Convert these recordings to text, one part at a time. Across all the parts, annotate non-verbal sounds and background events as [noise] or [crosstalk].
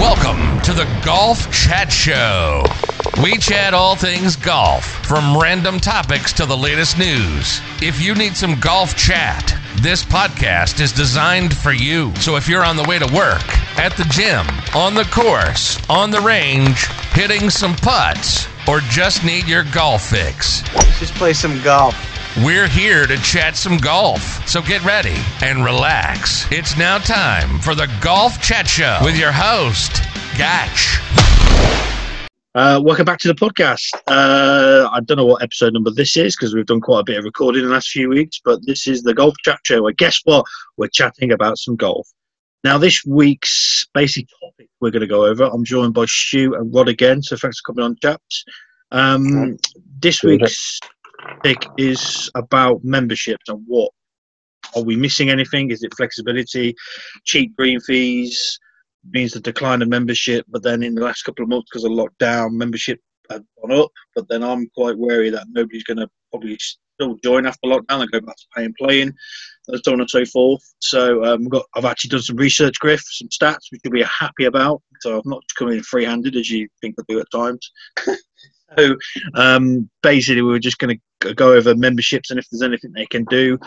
Welcome to the Golf Chat Show. We chat all things golf, from random topics to the latest news. If you need some golf chat, this podcast is designed for you. So if you're on the way to work, at the gym, on the course, on the range, hitting some putts, or just need your golf fix, Just play some golf. We're here to chat some golf. So get ready and relax. It's now time for the Golf Chat Show with your host, Gotch. Uh, welcome back to the podcast. Uh, I don't know what episode number this is because we've done quite a bit of recording in the last few weeks, but this is the Golf Chat Show. And guess what? We're chatting about some golf. Now, this week's basic topic we're going to go over, I'm joined by Stu and Rhod again, so thanks for coming on, chaps. Um, this week's topic is about memberships and what are we missing anything? Is it flexibility, cheap green fees? means the decline of membership. But then in the last couple of months, because of lockdown, membership had gone up. But then I'm quite wary that nobody's going to probably still join after lockdown and go back to paying playing, and so on and so forth. So um, got, I've actually done some research, Griff, some stats, which you'll be happy about. So I've not come in free-handed as you think I do at times. So um, basically, we were just going to go over memberships and if there's anything they can do.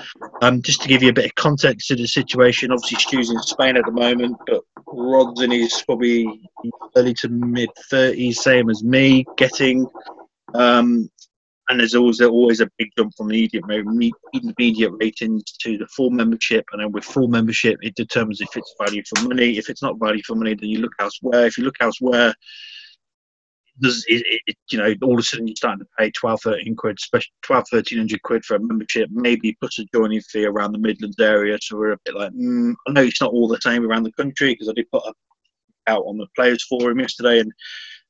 Um, just to give you a bit of context to the situation, obviously Stu's in Spain at the moment, but Rhod's in his probably early to mid 30s, same as me, getting. Um, and there's always always a big jump from the immediate, immediate ratings to the full membership, and then with full membership, it determines if it's value for money. If it's not value for money, then you look elsewhere. If you look elsewhere, it, it, you know, all of a sudden you're starting to pay 12, 13 quid, especially 12, 1300 quid for a membership, maybe plus a joining fee around the Midlands area. So we're a bit like, mm, I know it's not all the same around the country because I did put a out on the players forum yesterday and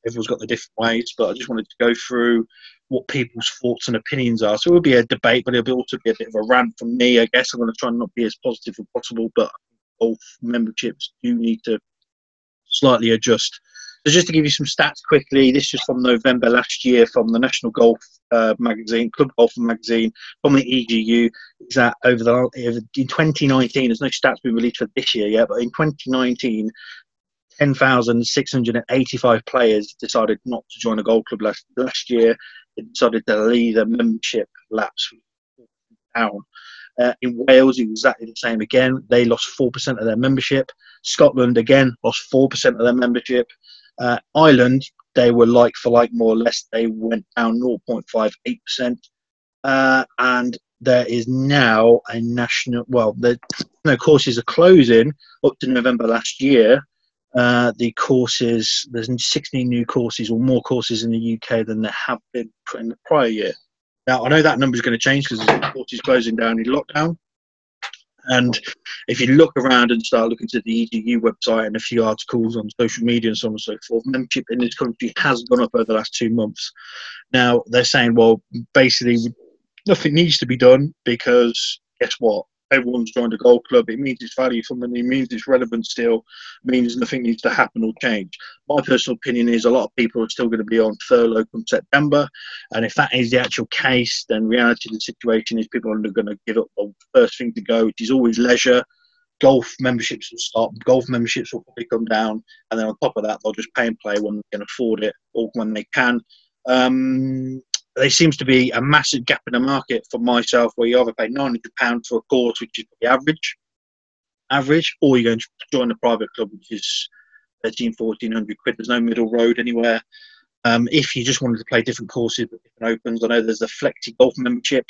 everyone's got the different ways, but I just wanted to go through what people's thoughts and opinions are. So it will be a debate, but it'll be also be a bit of a rant from me, I guess. I'm going to try and not be as positive as possible, but both memberships do need to slightly adjust. So just to give you some stats quickly, this is from November last year from the National Golf uh, magazine, Club Golf magazine, from the EGU. Is that over the in 2019? There's no stats been released for this year yet, but in 2019, 10,685 players decided not to join a golf club last last year. They decided to leave their membership lapse down. Uh, in Wales, it was exactly the same again. They lost 4% of their membership. Scotland, again, lost 4% of their membership. Uh, Ireland, they were like for like, more or less. They went down 0.58%. Uh, and there is now a national, well, the no, courses are closing up to November last year. Uh, the courses, there's 16 new courses or more courses in the UK than there have been in the prior year. Now, I know that number is going to change because the courses closing down in lockdown. And if you look around and start looking to the EGU website and a few articles on social media and so on and so forth, membership in this country has gone up over the last two months. Now, they're saying, well, basically, nothing needs to be done because guess what? Everyone's joined a golf club. It means it's value for money, it means it's relevant still, means nothing needs to happen or change. My personal opinion is a lot of people are still going to be on furlough come September. And if that is the actual case, then reality of the situation is people are going to give up the first thing to go, which is always leisure. Golf memberships will stop. Golf memberships will probably come down, and then on top of that, they'll just pay and play when they can afford it or when they can. Um, there seems to be a massive gap in the market for myself where you either pay £900 for a course, which is the average, average, or you're going to join a private club, which is 13, 1400 quid. There's no middle road anywhere. Um, if you just wanted to play different courses different opens, I know there's a Flexi Golf membership,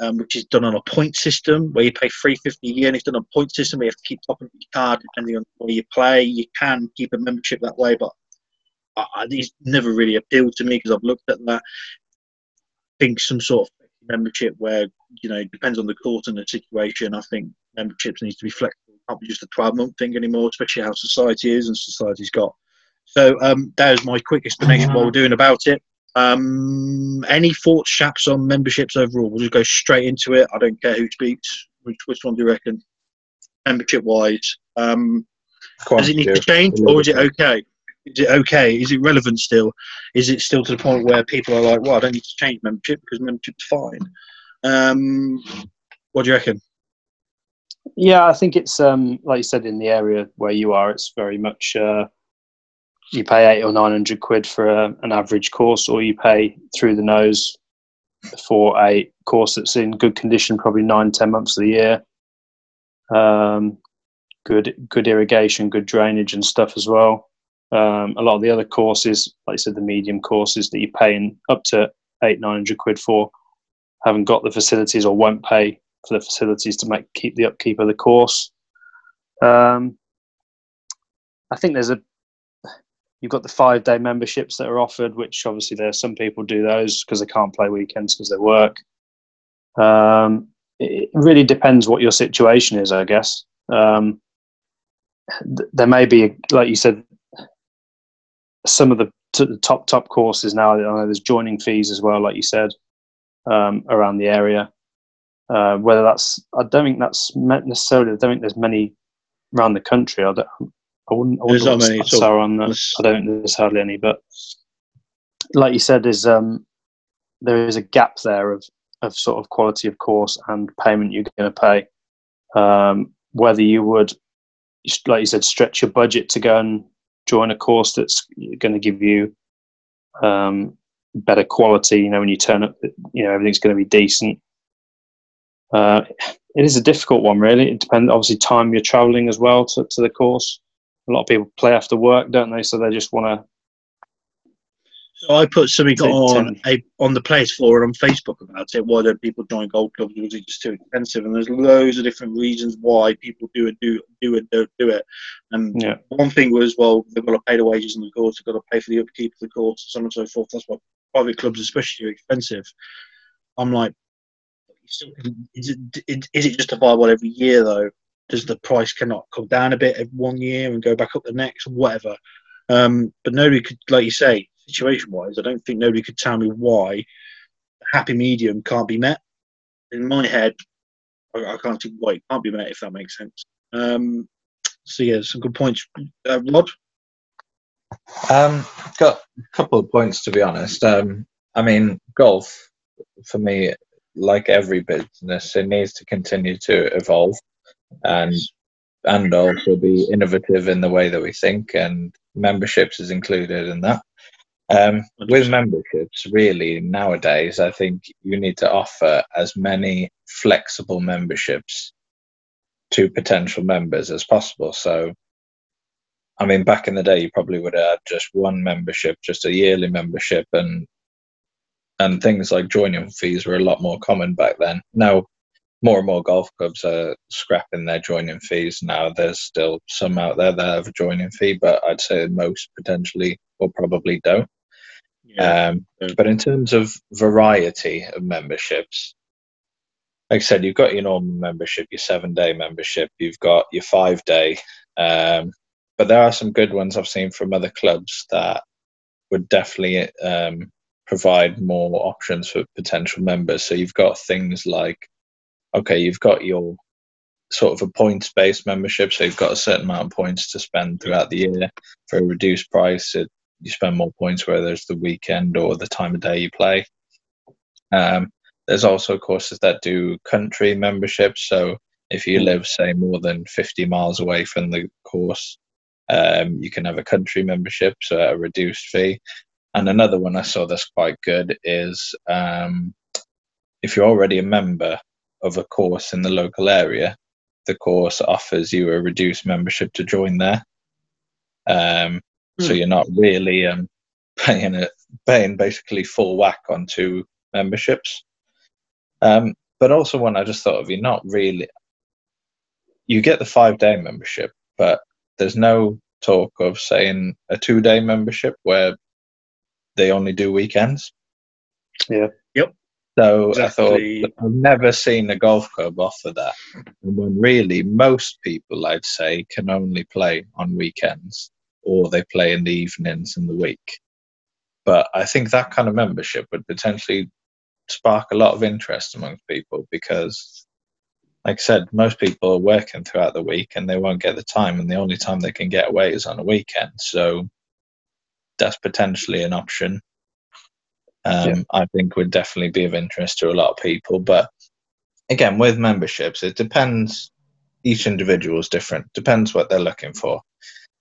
um, which is done on a point system where you pay 350 a year, and it's done on a point system where you have to keep topping your card depending on where you play. You can keep a membership that way, but I, it's never really appealed to me because I've looked at that think some sort of membership where you know it depends on the court and the situation. I think memberships needs to be flexible. It can't be just a twelve month thing anymore, especially how society is and society's got. So um, that is my quick explanation what we're doing about it. Um, any thoughts, chaps, on memberships overall? We'll just go straight into it. I don't care who speaks. Which, which one do you reckon? Membership wise, um, does it need to change or is it okay? Is it okay? Is it relevant still? Is it still to the point where people are like, well, I don't need to change membership because membership's fine? Um, what do you reckon? Yeah, I think it's um, like you said in the area where you are. It's very much uh, you pay eight or nine hundred quid for a, an average course, or you pay through the nose for a course that's in good condition, probably nine ten months of the year. Um, good good irrigation, good drainage and stuff as well. Um, a lot of the other courses, like I said, the medium courses that you're paying up to eight nine hundred quid for, haven't got the facilities or won't pay for the facilities to make keep the upkeep of the course. Um, I think there's a you've got the five day memberships that are offered, which obviously there are some people do those because they can't play weekends because they work. Um, it really depends what your situation is, I guess. Um, th- there may be, like you said, some of the, t- the top top courses now. I know there's joining fees as well, like you said, um, around the area. Uh, whether that's, I don't think that's necessarily. I don't think there's many around the country. I, don't, I wouldn't. I wouldn't There's not many at all. on that. I don't. think There's hardly any, but like you said, is um, there is a gap there of of sort of quality of course and payment you're going to pay. Um, whether you would, like you said, stretch your budget to go and join a course that's going to give you um, better quality. You know, when you turn up, you know everything's going to be decent. Uh, it is a difficult one, really. It depends, obviously, time you're travelling as well to, to the course. A lot of people play after work, don't they? So they just want to So I put something on a, on the players forum on Facebook about it. Why don't people join golf clubs? Was it just too expensive? And there's loads of different reasons why people do it, do do it, don't do it. And Yeah. one thing was, well, they've got to pay the wages on the course, they've got to pay for the upkeep of the course, and so on and so forth. That's why private clubs, especially, are expensive. I'm like, is it is it justifiable every year though? Does the price cannot come down a bit one year and go back up the next, whatever? Um, but nobody could, like you say, situation wise, I don't think nobody could tell me why happy medium can't be met. In my head, I, I can't see why it can't be met, if that makes sense. Um, so, yeah, some good points. Uh, Rhod? Um, got a couple of points to be honest. Um, I mean, golf for me, like every business, it needs to continue to evolve and and also be innovative in the way that we think. And memberships is included in that. Um, with memberships, really nowadays, I think you need to offer as many flexible memberships to potential members as possible. So I mean, back in the day, you probably would have had just one membership, just a yearly membership, and and things like joining fees were a lot more common back then. Now, more and more golf clubs are scrapping their joining fees. Now, there's still some out there that have a joining fee, but I'd say most potentially or probably don't. Um, Yeah. but in terms of variety of memberships, like I said, you've got your normal membership, your seven day membership, you've got your five day. Um, but there are some good ones I've seen from other clubs that would definitely um, provide more options for potential members. So you've got things like, okay, you've got your sort of a points based membership, so you've got a certain amount of points to spend throughout the year for a reduced price. It, you spend more points whether it's the weekend or the time of day you play. Um, there's also courses that do country memberships. So if you live, say, more than 50 miles away from the course, um, you can have a country membership, so at a reduced fee. And another one I saw that's quite good is um, if you're already a member of a course in the local area, the course offers you a reduced membership to join there. Um, So Hmm. you're not really um, [laughs] paying it, paying basically full whack on two memberships. Um, but also one I just thought of, you're not really. You get the five day membership, but there's no talk of saying a two day membership where they only do weekends. Yeah. Yep. So Exactly. I thought I've never seen a golf club offer that. And when really most people, I'd say, can only play on weekends or they play in the evenings in the week. But I think that kind of membership would potentially spark a lot of interest amongst people because, like I said, most people are working throughout the week and they won't get the time, and the only time they can get away is on a weekend. So that's potentially an option. Um, Yeah. I think would definitely be of interest to a lot of people. But again, with memberships, it depends. Each individual is different. Depends what they're looking for.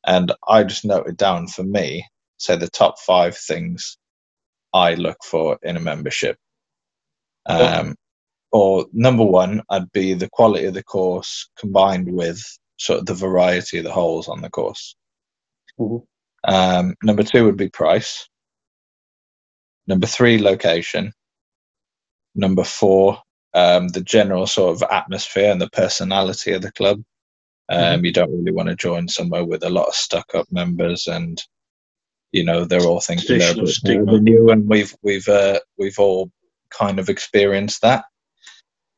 And I just noted down for me, say the top five things I look for in a membership. Um, or number one, I'd be the quality of the course combined with sort of the variety of the holes on the course. Mhm. Um, number two would be price. Number three, location. Number four, um, the general sort of atmosphere and the personality of the club. Um, You don't really want to join somewhere with a lot of stuck-up members, and you know they're all thinking they're a Traditional bit stigma. more than you, and we've we've uh, we've all kind of experienced that.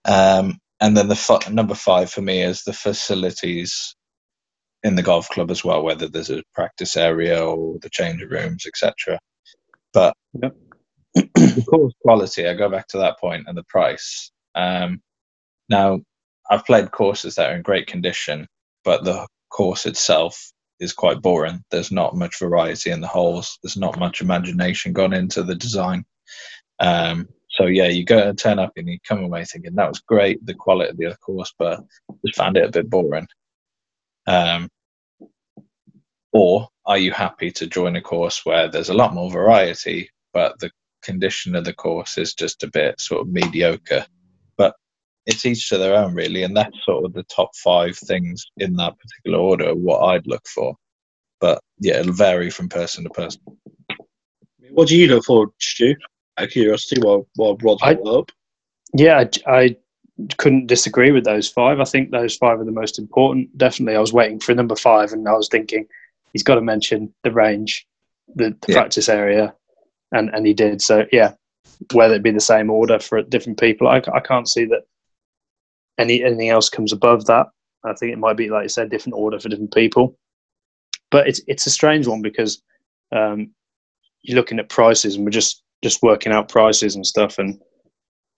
Um, and then the f- number five for me is the facilities in the golf club as well, whether there's a practice area or the change of rooms, etc. But Yep. the course quality, I go back to that point and the price. Um, now, I've played courses that are in great condition, but the course itself is quite boring. There's not much variety in the holes. There's not much imagination gone into the design. Um, so yeah, you go and turn up and you come away thinking that was great, the quality of the course, but just found it a bit boring. Um, or are you happy to join a course where there's a lot more variety, but the condition of the course is just a bit sort of mediocre? But it's each to their own, really, and that's sort of the top five things in that particular order what I'd look for. But yeah, it'll vary from person to person. What do you look for, Stu? Out of curiosity, while while Rhod's I- up. Yeah, I, I couldn't disagree with those five. I think those five are the most important. Definitely, I was waiting for number five, and I was thinking he's got to mention the range, the, the Yeah. practice area, and and he did. So yeah, whether it be the same order for different people, I, I can't see that any anything else comes above that. I think it might be like you said, different order for different people. But it's it's a strange one because um, you're looking at prices, and we're just just working out prices and stuff, and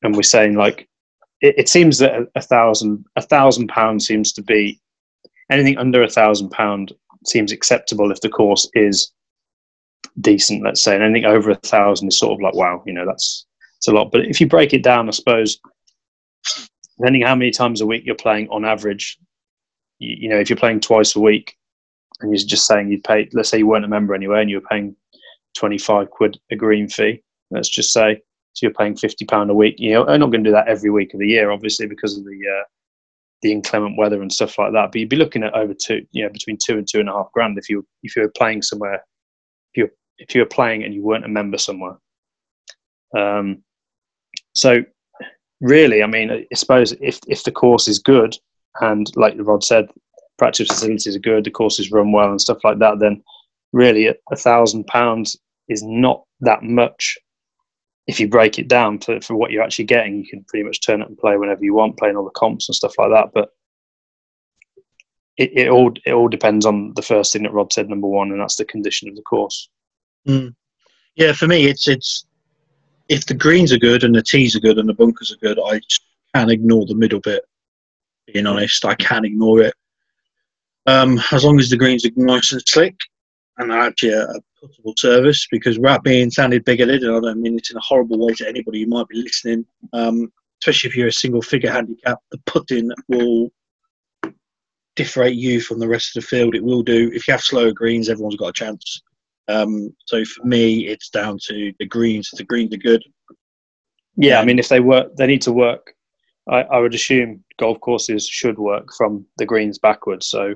and we're saying like it, it seems that a, a thousand a thousand pounds seems to be anything under a thousand pound seems acceptable if the course is decent let's say and anything over a thousand is sort of like wow you know that's it's a lot but if you break it down i suppose depending how many times a week you're playing on average you, you know if you're playing twice a week and you're just saying you'd pay let's say you weren't a member anyway and you were paying 25 quid a green fee let's just say so you're paying fifty pound a week. You know, I'm not going to do that every week of the year, obviously, because of the uh, the inclement weather and stuff like that. But you'd be looking at over two, you know, between two and two and a half grand if you if you were playing somewhere, if you if you were playing and you weren't a member somewhere. Um, so really, I mean, I suppose if if the course is good and like Rhod said, practice facilities are good, the courses run well and stuff like that, then really a, thousand pounds is not that much if you break it down for, for what you're actually getting, you can pretty much turn up and play whenever you want, playing all the comps and stuff like that. But it, it all it all depends on the first thing that Rhod said, number one, and that's the condition of the course. Hmm. Yeah, for me, it's it's if the greens are good and the tees are good and the bunkers are good, I can't ignore the middle bit. Being honest, I can ignore it. Um, as long as the greens are nice and slick and actually a, a potable service, because without being sounded big-headed, and I don't mean it in a horrible way to anybody who might be listening, um, especially if you're a single-figure handicap, the putting will differentiate you from the rest of the field. It will do. If you have slower greens, everyone's got a chance. Um, so for me, it's down to the greens. The greens are good, Yeah, I mean, if they work, they need to work. I, I would assume golf courses should work from the greens backwards. So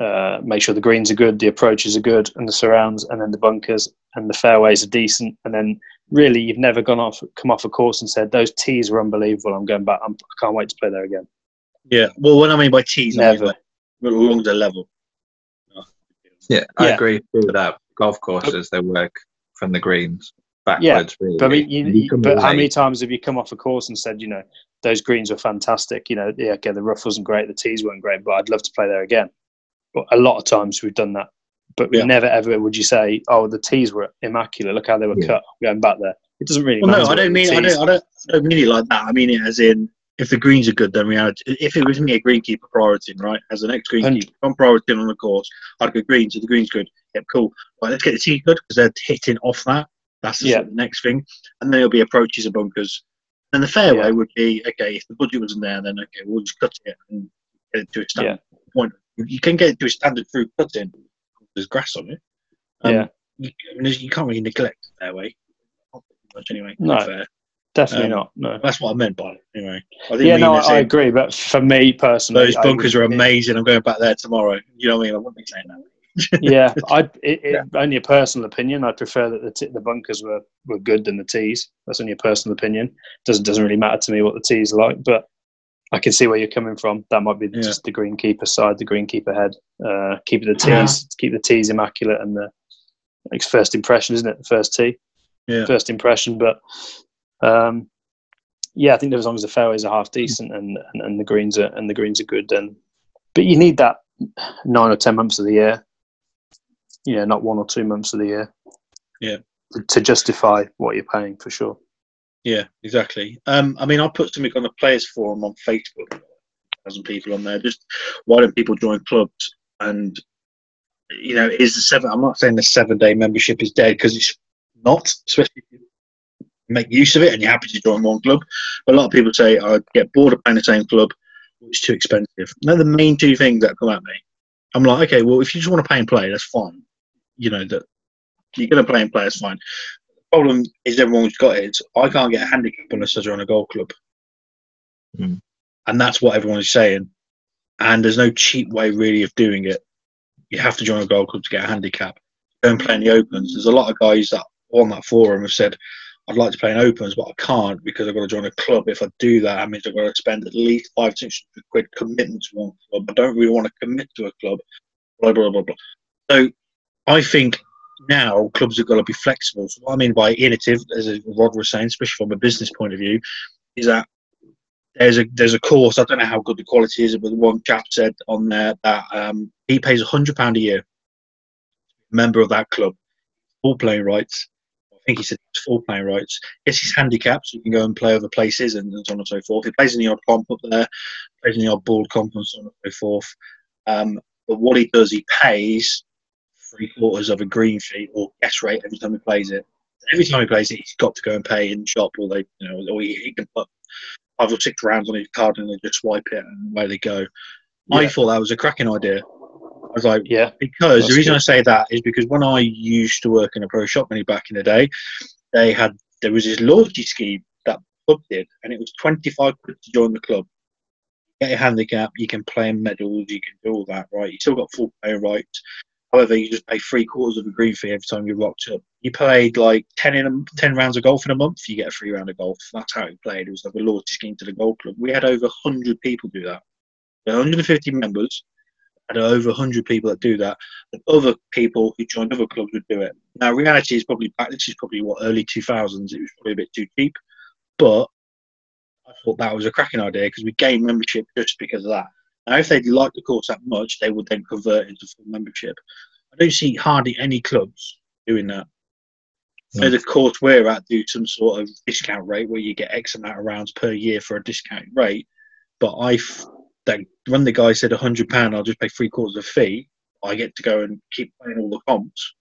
uh, make sure the greens are good, the approaches are good, and the surrounds, and then the bunkers and the fairways are decent. And then really, you've never gone off, come off a course and said those tees were unbelievable. I'm going back. I'm, I can't wait to play there again. yeah. Well, what I mean by tees, I mean Never. like along the level. Yeah, I Yeah. agree with that. Golf courses they work from the greens backwards. really. But I mean, you, you- come but how many times have you come off a course and said, you know, those greens were fantastic. You know, yeah, okay, the rough wasn't great, the tees weren't great, but I'd love to play there again. But a lot of times we've done that. But we Yeah. never ever would you say, oh, the tees were immaculate. Look how they were Yeah. cut. Going back there, it doesn't really Well, matter. no, I don't mean I don't, I don't I don't mean it like that. I mean it as in if the greens are good, then we had. If it was me a greenkeeper priority, right, as an ex greenkeeper, I'm priority on the course. I'd go greens. If the greens good, yep, cool. Right, let's get the tee good because they're hitting off that. That's the, Yeah. sort of next thing, and then it'll be approaches and bunkers. And the fairway Yeah. would be okay if the budget wasn't there, then okay, we'll just cut it and get it to a standard point. You can get it to a standard through cutting. There's grass on it. Um, Yeah. You, you can't really neglect the fairway. Not much anyway. No. fair. Definitely Um, not. No. That's what I meant by it. Anyway. I Yeah, no, I, I agree. But for me personally, Those bunkers are amazing. I'm going back there tomorrow. You know what I mean? I wouldn't be saying that. [laughs] yeah, I it, it, only a personal opinion. I prefer that the t- the bunkers were, were good than the tees. That's only a personal opinion. Doesn't doesn't really matter to me what the tees are like, but I can see where you're coming from. That might be Yeah. just the greenkeeper side, the greenkeeper head. Uh, keep the tees, Yeah. keep the tees immaculate, and the it's first impression, isn't it? The first tee, Yeah. first impression. But um, yeah, I think as long as the fairways are half decent and, and, and the greens are and the greens are good, then but you need that nine or ten months of the year. You know, not one or two months of the year. Yeah. To, justify what you're paying for sure. Yeah, exactly. Um, I mean, I put something on the players forum on Facebook. Thousand people on there. Just why don't people join clubs? And you know, is the seven? I'm not saying the seven day membership is dead because it's not. Especially make use of it and you're happy to join one club. But a lot of people say I get bored of playing the same club. It's too expensive. They're the main two things that come at me. I'm like, okay, well, if you just want to pay and play, that's fine. You know that you're going to play and play, that's fine problem is everyone's got it. I can't get a handicap unless I join a golf club. Mm. And that's what everyone is saying. And there's no cheap way really of doing it. You have to join a golf club to get a handicap. And play in the opens. There's a lot of guys that on that forum have said, I'd like to play in opens, but I can't because I've got to join a club. If I do that, that means I've got to spend at least five, six hundred quid committing to one club. I don't really want to commit to a club. Blah blah blah blah. So I think now clubs have got to be flexible. So what I mean by innovative, as Rhod was saying, especially from a business point of view, is that there's a there's a course. I don't know how good the quality is, but one chap said on there that um, he pays hundred pound a year. Member of that club, all playing rights. I think he said full playing rights. Yes, he's handicapped, so he can go and play other places and, and so on and so forth. He plays in the odd comp up there, plays in the odd ball comp and so on and so forth. Um, but what he does, he pays three quarters of a green fee or guess rate every time he plays it. Every time he plays it, he's got to go and pay in the shop, or they, you know, or he, he can put five or six rounds on his card and they just swipe it and away they go. I thought that was a cracking idea. I was like, Yeah. because the reason good. I say that is because when I used to work in a pro shop many back in the day, they had there was this loyalty scheme that club did, and it was twenty five quid to join the club. Get a handicap, you can play in medals, you can do all that, right? You still got full player rights. However, you just pay three quarters of a green fee every time you're rocked up. You played like ten in a, ten rounds of golf in a month, you get a free round of golf. That's how it played. It was like a loyalty scheme to the golf club. We had over hundred people do that. 150 members and over 100 people that do that and other people who joined other clubs would do it. Now reality is probably back this is probably what early 2000s it was probably a bit too cheap but i thought that was a cracking idea because we gained membership just because of that. Now if they liked the course that much they would then convert into full membership. I don't see hardly any clubs doing that. No. so the course we're at do some sort of discount rate where you get x amount of rounds per year for a discount rate but i f- that when the guy said hundred pound, I'll just pay three quarters of fee. I get to go and keep playing all the comps.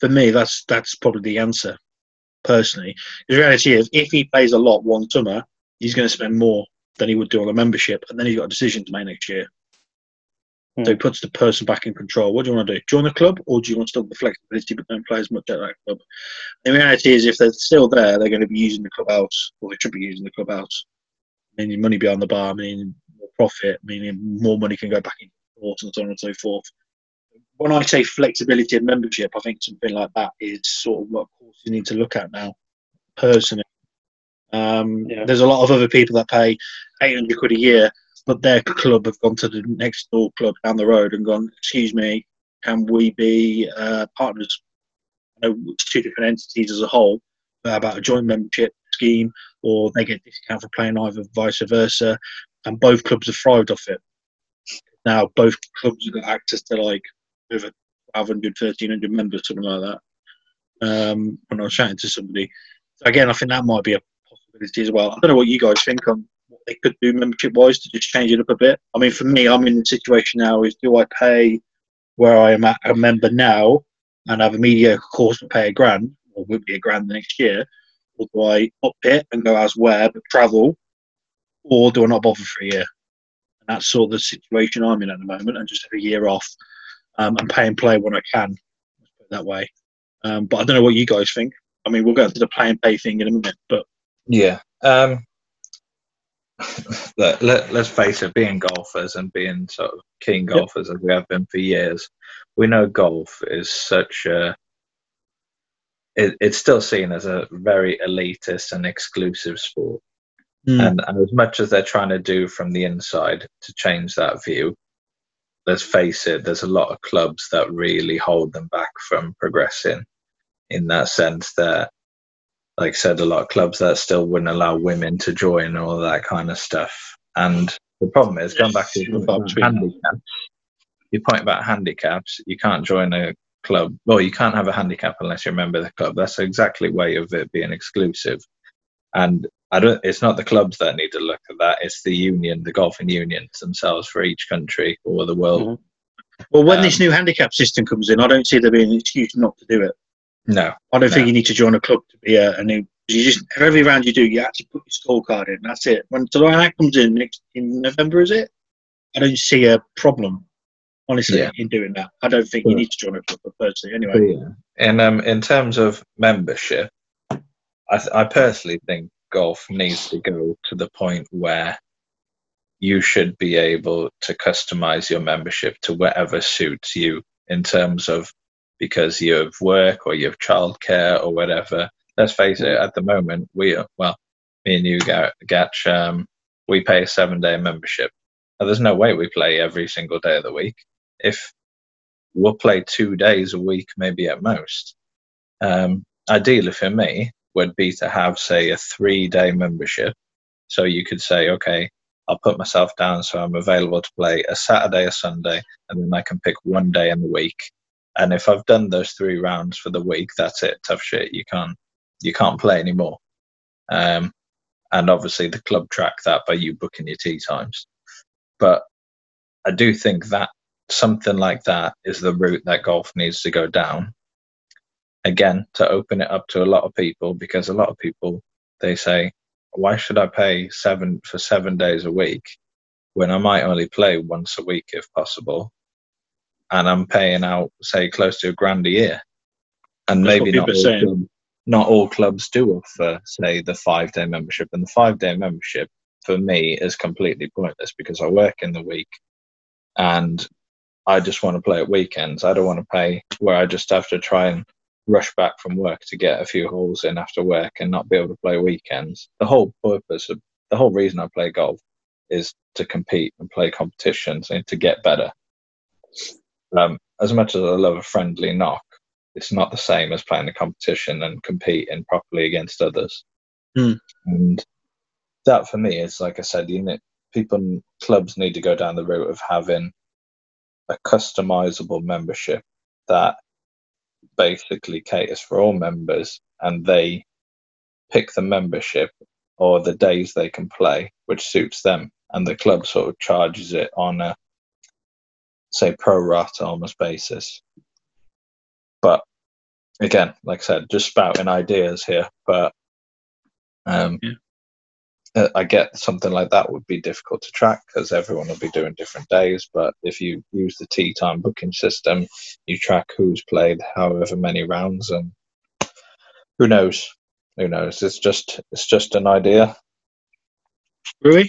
For me, that's that's probably the answer, personally. The reality is, if he plays a lot one summer, he's going to spend more than he would do on a membership, and then he's got a decision to make next year. Hmm. So he puts the person back in control. What do you want to do? Join the club, or do you want to still have the flexibility but don't play as much at that club? The reality is, if they're still there, they're going to be using the clubhouse, or they should be using the clubhouse, meaning money behind the bar, meaning profit, meaning more money can go back into sports and so on and so forth. When I say flexibility and membership, I think something like that is sort of what course you need to look at now, personally. Um, Yeah. There's a lot of other people that pay 800 quid a year, but their club have gone to the next door club down the road and gone, excuse me, can we be uh, partners? I know it's two different entities as a whole, about a joint membership scheme, or they get discount for playing either vice versa, and both clubs have thrived off it. Now both clubs have got access to like over 1,200, 1,300 members, something like that. Um, when I was chatting to somebody, so again, I think that might be a possibility as well. I don't know what you guys think on what they could do membership wise to just change it up a bit. I mean, for me, I'm in the situation now: is do I pay where I am at a member now and have a mediocre course to pay a grand, or would be a grand the next year, or do I up it and go elsewhere but travel, or do I not bother for a year? And that's sort of the situation I'm in at the moment, and just have a year off um, and pay and play when I can. that way. Um, but I don't know what you guys think. I mean, we'll go into the play and pay thing in a minute, but yeah. Um, [laughs] let, let, us face it, being golfers and being sort of keen golfers yep. as we have been for years, we know golf is such a. It, it's still seen as a very elitist and exclusive sport. Mm. And, and as much as they're trying to do from the inside to change that view, let's face it, there's a lot of clubs that really hold them back from progressing in that sense that like I said, a lot of clubs that still wouldn't allow women to join all that kind of stuff. And the problem is, going back to your handicaps, your point about handicaps, you can't join a club. Well, you can't have a handicap unless you're a member of the club. That's exactly way of it being exclusive. And I don't. It's not the clubs that need to look at that. It's the union, the golfing unions themselves for each country or the world. Mm-hmm. Well, when um, this new handicap system comes in, I don't see there being an excuse not to do it. No, I don't no. think you need to join a club to be a, a new. You just every round you do, you actually put your scorecard in. That's it. When when that comes in next in November, is it? I don't see a problem, honestly, yeah. in doing that. I don't think you need to join a club personally. Anyway, yeah. and um, in terms of membership, I, th- I personally think golf needs to go to the point where you should be able to customize your membership to whatever suits you in terms of because you have work or you have childcare or whatever. Let's face it, at the moment, we are, well, me and you, Gatch, um, we pay a seven day membership. Now, there's no way we play every single day of the week. If we'll play two days a week, maybe at most. Um, ideally for me would be to have, say, a three day membership. So you could say, okay, I'll put myself down so I'm available to play a Saturday, a Sunday, and then I can pick one day in the week and if I've done those three rounds for the week, that's it. Tough shit. You can't you can't play anymore. Um, and obviously the club track that by you booking your tee times. But I do think that something like that is the route that golf needs to go down. Again, to open it up to a lot of people, because a lot of people they say, why should I pay seven for seven days a week when I might only play once a week if possible? and I'm paying out, say, close to a grand a year. And That's maybe not all, clubs, not all clubs do offer, say, the five day membership. And the five day membership for me is completely pointless because I work in the week and I just want to play at weekends. I don't want to pay where I just have to try and rush back from work to get a few holes in after work and not be able to play weekends. The whole purpose of the whole reason I play golf is to compete and play competitions and to get better. Um, as much as I love a friendly knock, it's not the same as playing a competition and competing properly against others. Mm. And that for me is like I said, you know, people and clubs need to go down the route of having a customizable membership that basically caters for all members and they pick the membership or the days they can play which suits them and the club sort of charges it on a say pro rata almost basis. But again, like I said, just spouting ideas here. But um, yeah. I get something like that would be difficult to track because everyone will be doing different days. But if you use the tee time booking system, you track who's played however many rounds, and who knows? Who knows? It's just it's just an idea. Rui,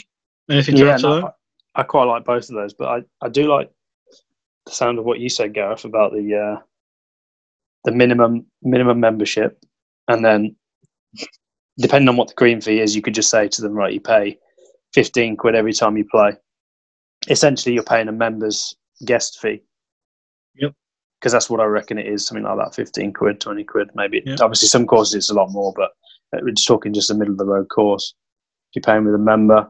anything to yeah, add to no, that? I quite like both of those, but I, I do like the sound of what you said, Gareth, about the uh, the minimum minimum membership, and then depending on what the green fee is, you could just say to them, right, you pay fifteen quid every time you play. Essentially, you're paying a member's guest fee. Yep. Because that's what I reckon it is, something like that, fifteen quid, twenty quid, maybe. Yep. Obviously, some courses it's a lot more, but we're just talking just a middle of the road course. If you're paying with a member,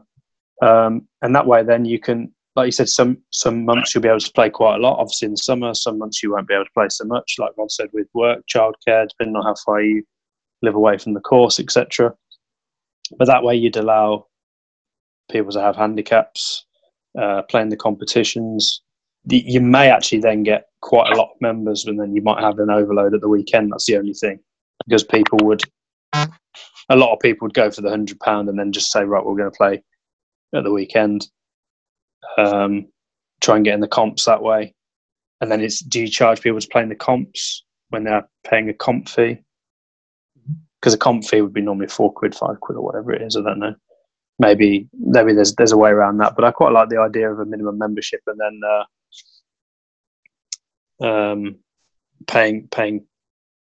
um, and that way, then you can like you said, some some months you'll be able to play quite a lot. Obviously, in the summer, some months you won't be able to play so much. Like Rhod said, with work, childcare, depending on how far you live away from the course, etc. But that way, you'd allow people to have handicaps, uh, playing the competitions. You may actually then get quite a lot of members, and then you might have an overload at the weekend. That's the only thing, because people would, a lot of people would go for the hundred pound and then just say, right, we're going to play at the weekend Um, try and get in the comps that way. And then it's do you charge people to play in the comps when they're paying a comp fee? Because a comp fee would be normally four quid, five quid, or whatever it is. I don't know. Maybe maybe there's there's a way around that, but I quite like the idea of a minimum membership and then uh, um, paying paying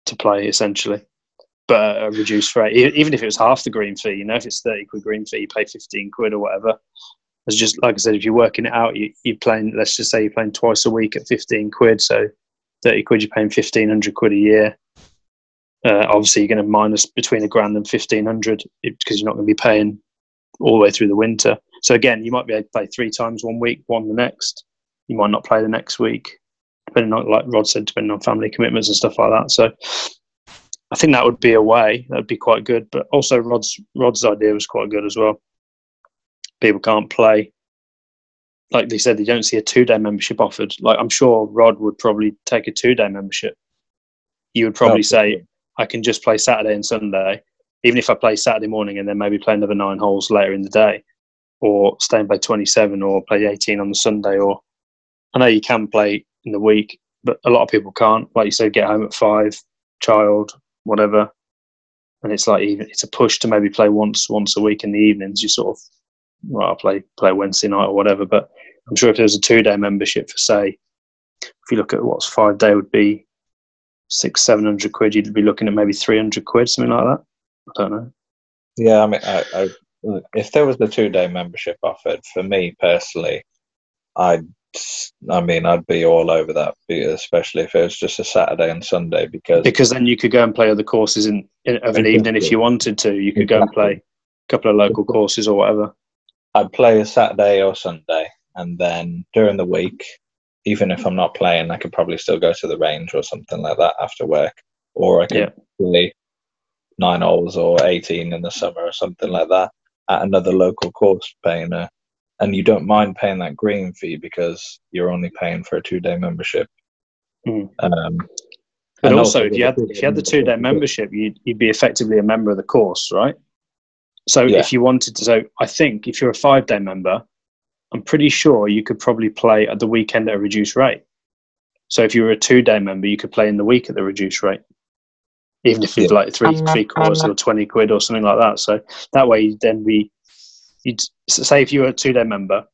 to play essentially, but a reduced rate. Even if it was half the green fee, you know, if it's thirty quid green fee, you pay fifteen quid or whatever. It's just like I said, if you're working it out, you, you're playing. Let's just say you're playing twice a week at fifteen quid, so thirty quid, you're paying fifteen hundred quid a year. Uh, obviously, you're going to minus between a grand and fifteen hundred because you're not going to be paying all the way through the winter. So again, you might be able to play three times one week, one the next. You might not play the next week, depending on, like Rhod said, depending on family commitments and stuff like that. So I think that would be a way. That'd be quite good. But also, Rhod's Rhod's idea was quite good as well. People can't play. Like they said, they don't see a two day membership offered. Like I'm sure Rhod would probably take a two day membership. You would probably oh, say, I can just play Saturday and Sunday, even if I play Saturday morning and then maybe play another nine holes later in the day, or stay and play 27 or play 18 on the Sunday. Or I know you can play in the week, but a lot of people can't. Like you said, get home at five, child, whatever, and it's like even it's a push to maybe play once once a week in the evenings. You sort of well, I'll play play Wednesday night or whatever. But I'm sure if there was a two day membership for say, if you look at what's five day would be six seven hundred quid, you'd be looking at maybe three hundred quid, something like that. I don't know. Yeah, I mean, I, I, if there was the two day membership offered for me personally, I'd I mean, I'd be all over that, especially if it was just a Saturday and Sunday, because because then you could go and play other courses in, in of an evening if you wanted to. You could exactly. go and play a couple of local courses or whatever. I'd play a Saturday or Sunday, and then during the week, even if I'm not playing, I could probably still go to the range or something like that after work, or I could yeah. play nine holes or 18 in the summer or something like that at another local course, paying a, and you don't mind paying that green fee because you're only paying for a two day membership. Mm. Um, but also, also, if you had if you had the two day membership, you'd, you'd be effectively a member of the course, right? So yeah. if you wanted to, so I think if you're a five day member, I'm pretty sure you could probably play at the weekend at a reduced rate. So if you were a two day member, you could play in the week at the reduced rate, even if it's yeah. like three three quarters or twenty quid or something like that. So that way, you'd then be you'd say if you were a two day member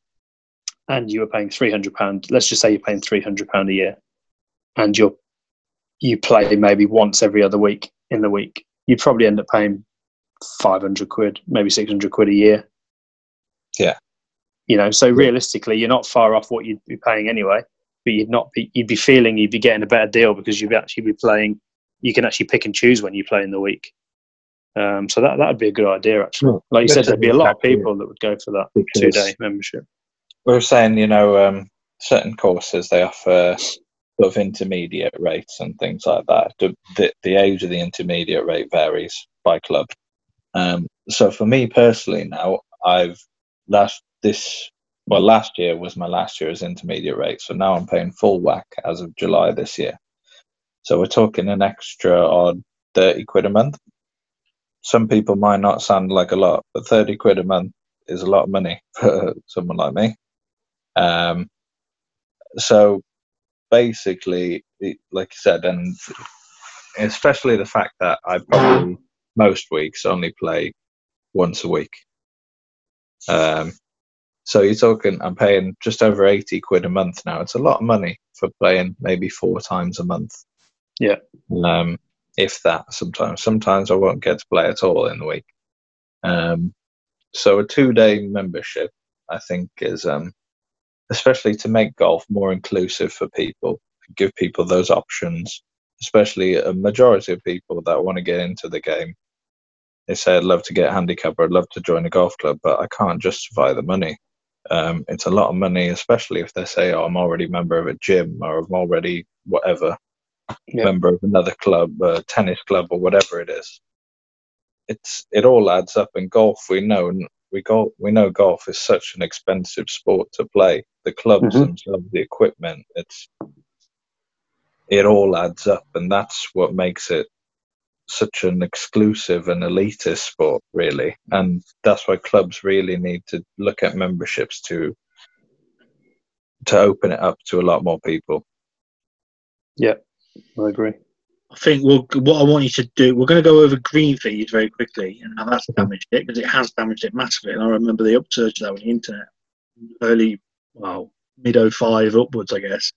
and you were paying three hundred pound. Let's just say you're paying three hundred pound a year, and you're you play maybe once every other week in the week. You'd probably end up paying 500 quid, maybe 600 quid a year. Yeah. You know, so realistically, you're not far off what you'd be paying anyway, but you'd not be, you'd be feeling you'd be getting a better deal because you'd actually be playing, you can actually pick and choose when you play in the week. Um, so that that would be a good idea, actually. like you said, there'd be a lot of people that would go for that two day membership. We were saying, you know, um, certain courses they offer sort of intermediate rates and things like that. The, the, the age of the intermediate rate varies by club. Um, so for me personally, now I've last this well last year was my last year as intermediate rate, so now I'm paying full whack as of July this year. So we're talking an extra odd thirty quid a month. Some people might not sound like a lot, but thirty quid a month is a lot of money [laughs] for someone like me. Um, so basically, like I said, and especially the fact that I probably most weeks only play once a week. Um, so you're talking, I'm paying just over 80 quid a month now. It's a lot of money for playing maybe four times a month. Yeah. Um, if that sometimes. Sometimes I won't get to play at all in the week. Um, so a two day membership, I think, is um, especially to make golf more inclusive for people, give people those options, especially a majority of people that want to get into the game they say I'd love to get a handicap or I'd love to join a golf club, but I can't justify the money. Um, it's a lot of money, especially if they say, "Oh, I'm already a member of a gym or I'm already whatever yeah. member of another club, a tennis club, or whatever it is." It's it all adds up. In golf, we know we go we know golf is such an expensive sport to play. The clubs mm-hmm. themselves, the equipment, it's it all adds up, and that's what makes it such an exclusive and elitist sport, really, and that's why clubs really need to look at memberships to to open it up to a lot more people. Yeah, I agree. I think we'll, what I want you to do, we're going to go over green fees very quickly and how that's damaged it because it has damaged it massively. And I remember the upsurge of that on the internet, early, well, mid 05 upwards, I guess.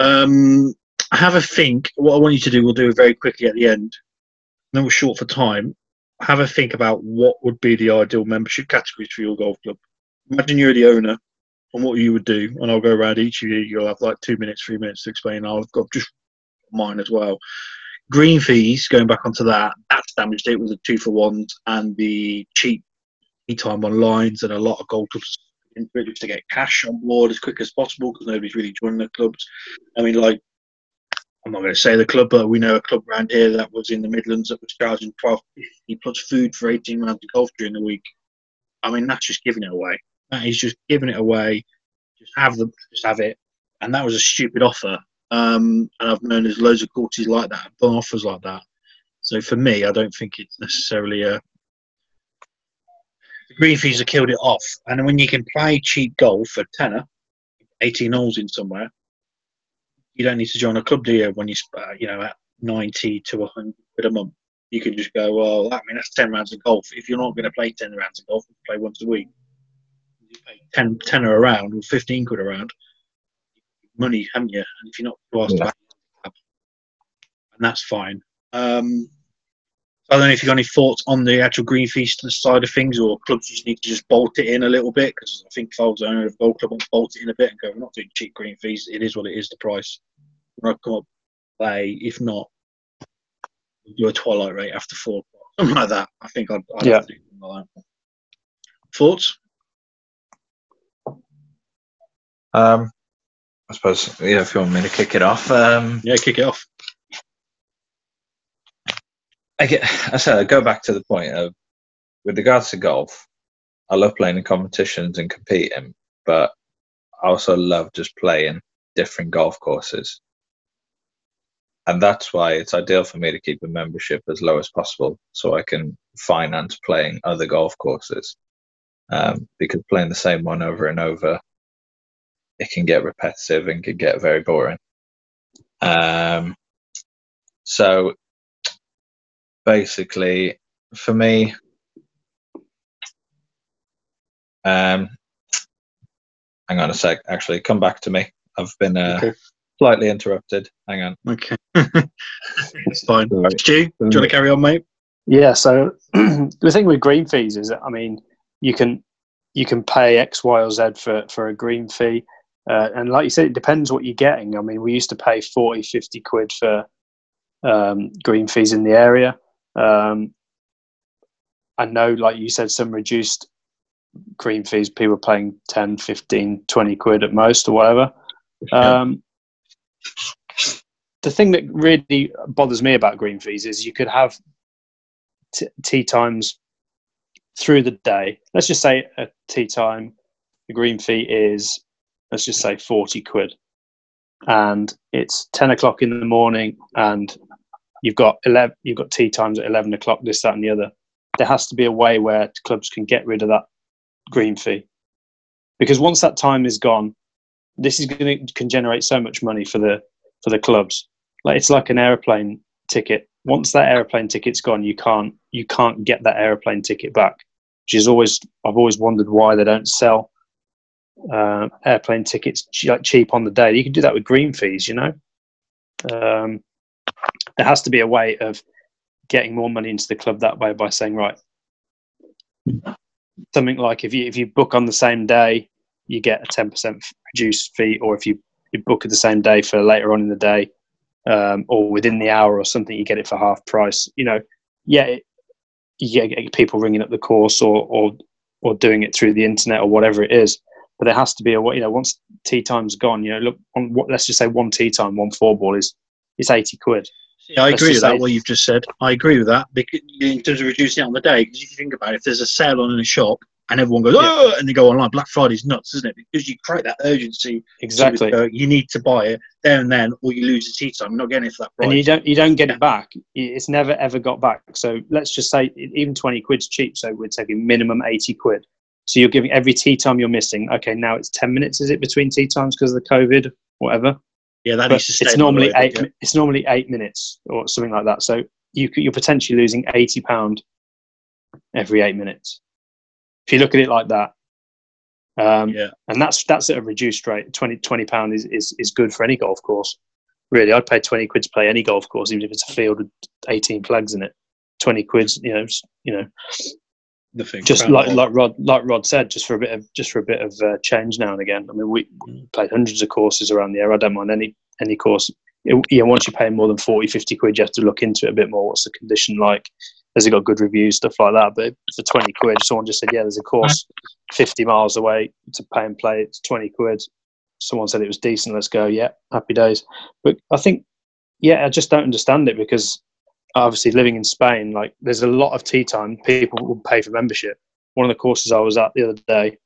Um, have a think. What I want you to do, we'll do it very quickly at the end. Then we're short for time. Have a think about what would be the ideal membership categories for your golf club. Imagine you're the owner and what you would do, and I'll go around each of you. You'll have like two minutes, three minutes to explain. I've got just mine as well. Green fees, going back onto that, that's damaged it with the two for ones and the cheap time on lines, and a lot of golf clubs to get cash on board as quick as possible because nobody's really joining the clubs. I mean, like, I'm not going to say the club, but we know a club around here that was in the Midlands that was charging twelve fifty plus food for eighteen rounds of golf during the week. I mean, that's just giving it away. That is just giving it away. Just have them, just have it. And that was a stupid offer. Um, and I've known there's loads of courses like that, done offers like that. So for me, I don't think it's necessarily a. The green fees have killed it off. And when you can play cheap golf for tenner, 18 holes in somewhere, you don't need to join a club, do you? When you, uh, you know, at 90 to 100 quid a month, you can just go, well, I mean, that's 10 rounds of golf. If you're not going to play 10 rounds of golf, you play once a week. You pay 10 tenner a round or 15 quid a round money, haven't you? And if you're not asked yeah. and that's fine. Um, I don't know if you've got any thoughts on the actual green fees side of things, or clubs just need to just bolt it in a little bit. Because I think if I was the owner of a golf club, I'd bolt it in a bit and go, "We're not doing cheap green fees. It is what it is. The price. When I come up, play. If not, do a twilight rate after four, o'clock, something like that. I think I'd, I'd yeah. Like Thoughts? Um, I suppose, yeah, if you want me to kick it off. Um, yeah, kick it off. I get, I said, I go back to the point of, with regards to golf, I love playing in competitions and competing, but I also love just playing different golf courses. And that's why it's ideal for me to keep a membership as low as possible so I can finance playing other golf courses. Um, because playing the same one over and over it can get repetitive and can get very boring. Um, so basically, for me, um, hang on a sec. Actually, come back to me. I've been uh, okay. slightly interrupted. Hang on. Okay, [laughs] it's fine. Right. Stu, do you want to carry on, mate? Yeah. So [clears throat] the thing with green fees is, that, I mean, you can you can pay X, Y, or Z for for a green fee. Uh, and like you said, it depends what you're getting. I mean, we used to pay 40, 50 quid for um, green fees in the area. Um, I know, like you said, some reduced green fees, people paying 10, 15, 20 quid at most or whatever. Um, the thing that really bothers me about green fees is you could have t- tee times through the day. Let's just say a tee time, the green fee is let's just say 40 quid and it's 10 o'clock in the morning and you've got 11 you've got tee times at 11 o'clock this that and the other there has to be a way where clubs can get rid of that green fee because once that time is gone this is going to can generate so much money for the for the clubs like it's like an airplane ticket once that airplane ticket's gone you can't you can't get that airplane ticket back which is always i've always wondered why they don't sell uh, airplane tickets like cheap on the day. You can do that with green fees, you know. Um, there has to be a way of getting more money into the club that way by saying right something like if you if you book on the same day you get a 10% reduced fee or if you, you book at the same day for later on in the day um, or within the hour or something you get it for half price you know yeah it, you get people ringing up the course or or or doing it through the internet or whatever it is. But there has to be a you know once tee time's gone you know look on what let's just say one tee time one four ball is it's 80 quid yeah, I agree with that. What you've just said, I agree with that. Because in terms of reducing it on the day, because if you think about it, if there's a sale on in a shop and everyone goes, oh, and they go online, Black Friday's nuts, isn't it? Because you create that urgency. Exactly. You need to buy it there and then, or you lose the tee time. You're not getting it for that price. And you don't, you don't get it back. It's never ever got back. So let's just say even twenty quid's cheap. So we're taking minimum eighty quid. So you're giving every tee time you're missing. Okay, now it's ten minutes. Is it between tee times because of the COVID, whatever? Yeah, that needs to stay it's normally eight. yeah. It's normally eight minutes or something like that. So you, you're potentially losing eighty pound every eight minutes. If you look at it like that, um, Yeah. and that's that's at a reduced rate. 20 20 pound is, is is good for any golf course. Really, I'd pay twenty quid to play any golf course, even if it's a field with eighteen flags in it. Twenty quid, you know, you know, The thing. just like like Rhod like Rhod said, just for a bit of just for a bit of uh, change now and again. I mean, we played hundreds of courses around the area. I don't mind any any course. It, yeah, once you pay more than 40, 50 quid, you have to look into it a bit more. What's the condition like? Has it got good reviews, stuff like that? But for 20 quid, someone just said, yeah, there's a course 50 miles away to pay and play. It's 20 quid. Someone said it was decent. Let's go. Yeah, happy days. But I think, yeah, I just don't understand it because obviously living in Spain, like there's a lot of tee time. People will pay for membership. One of the courses I was at the other day,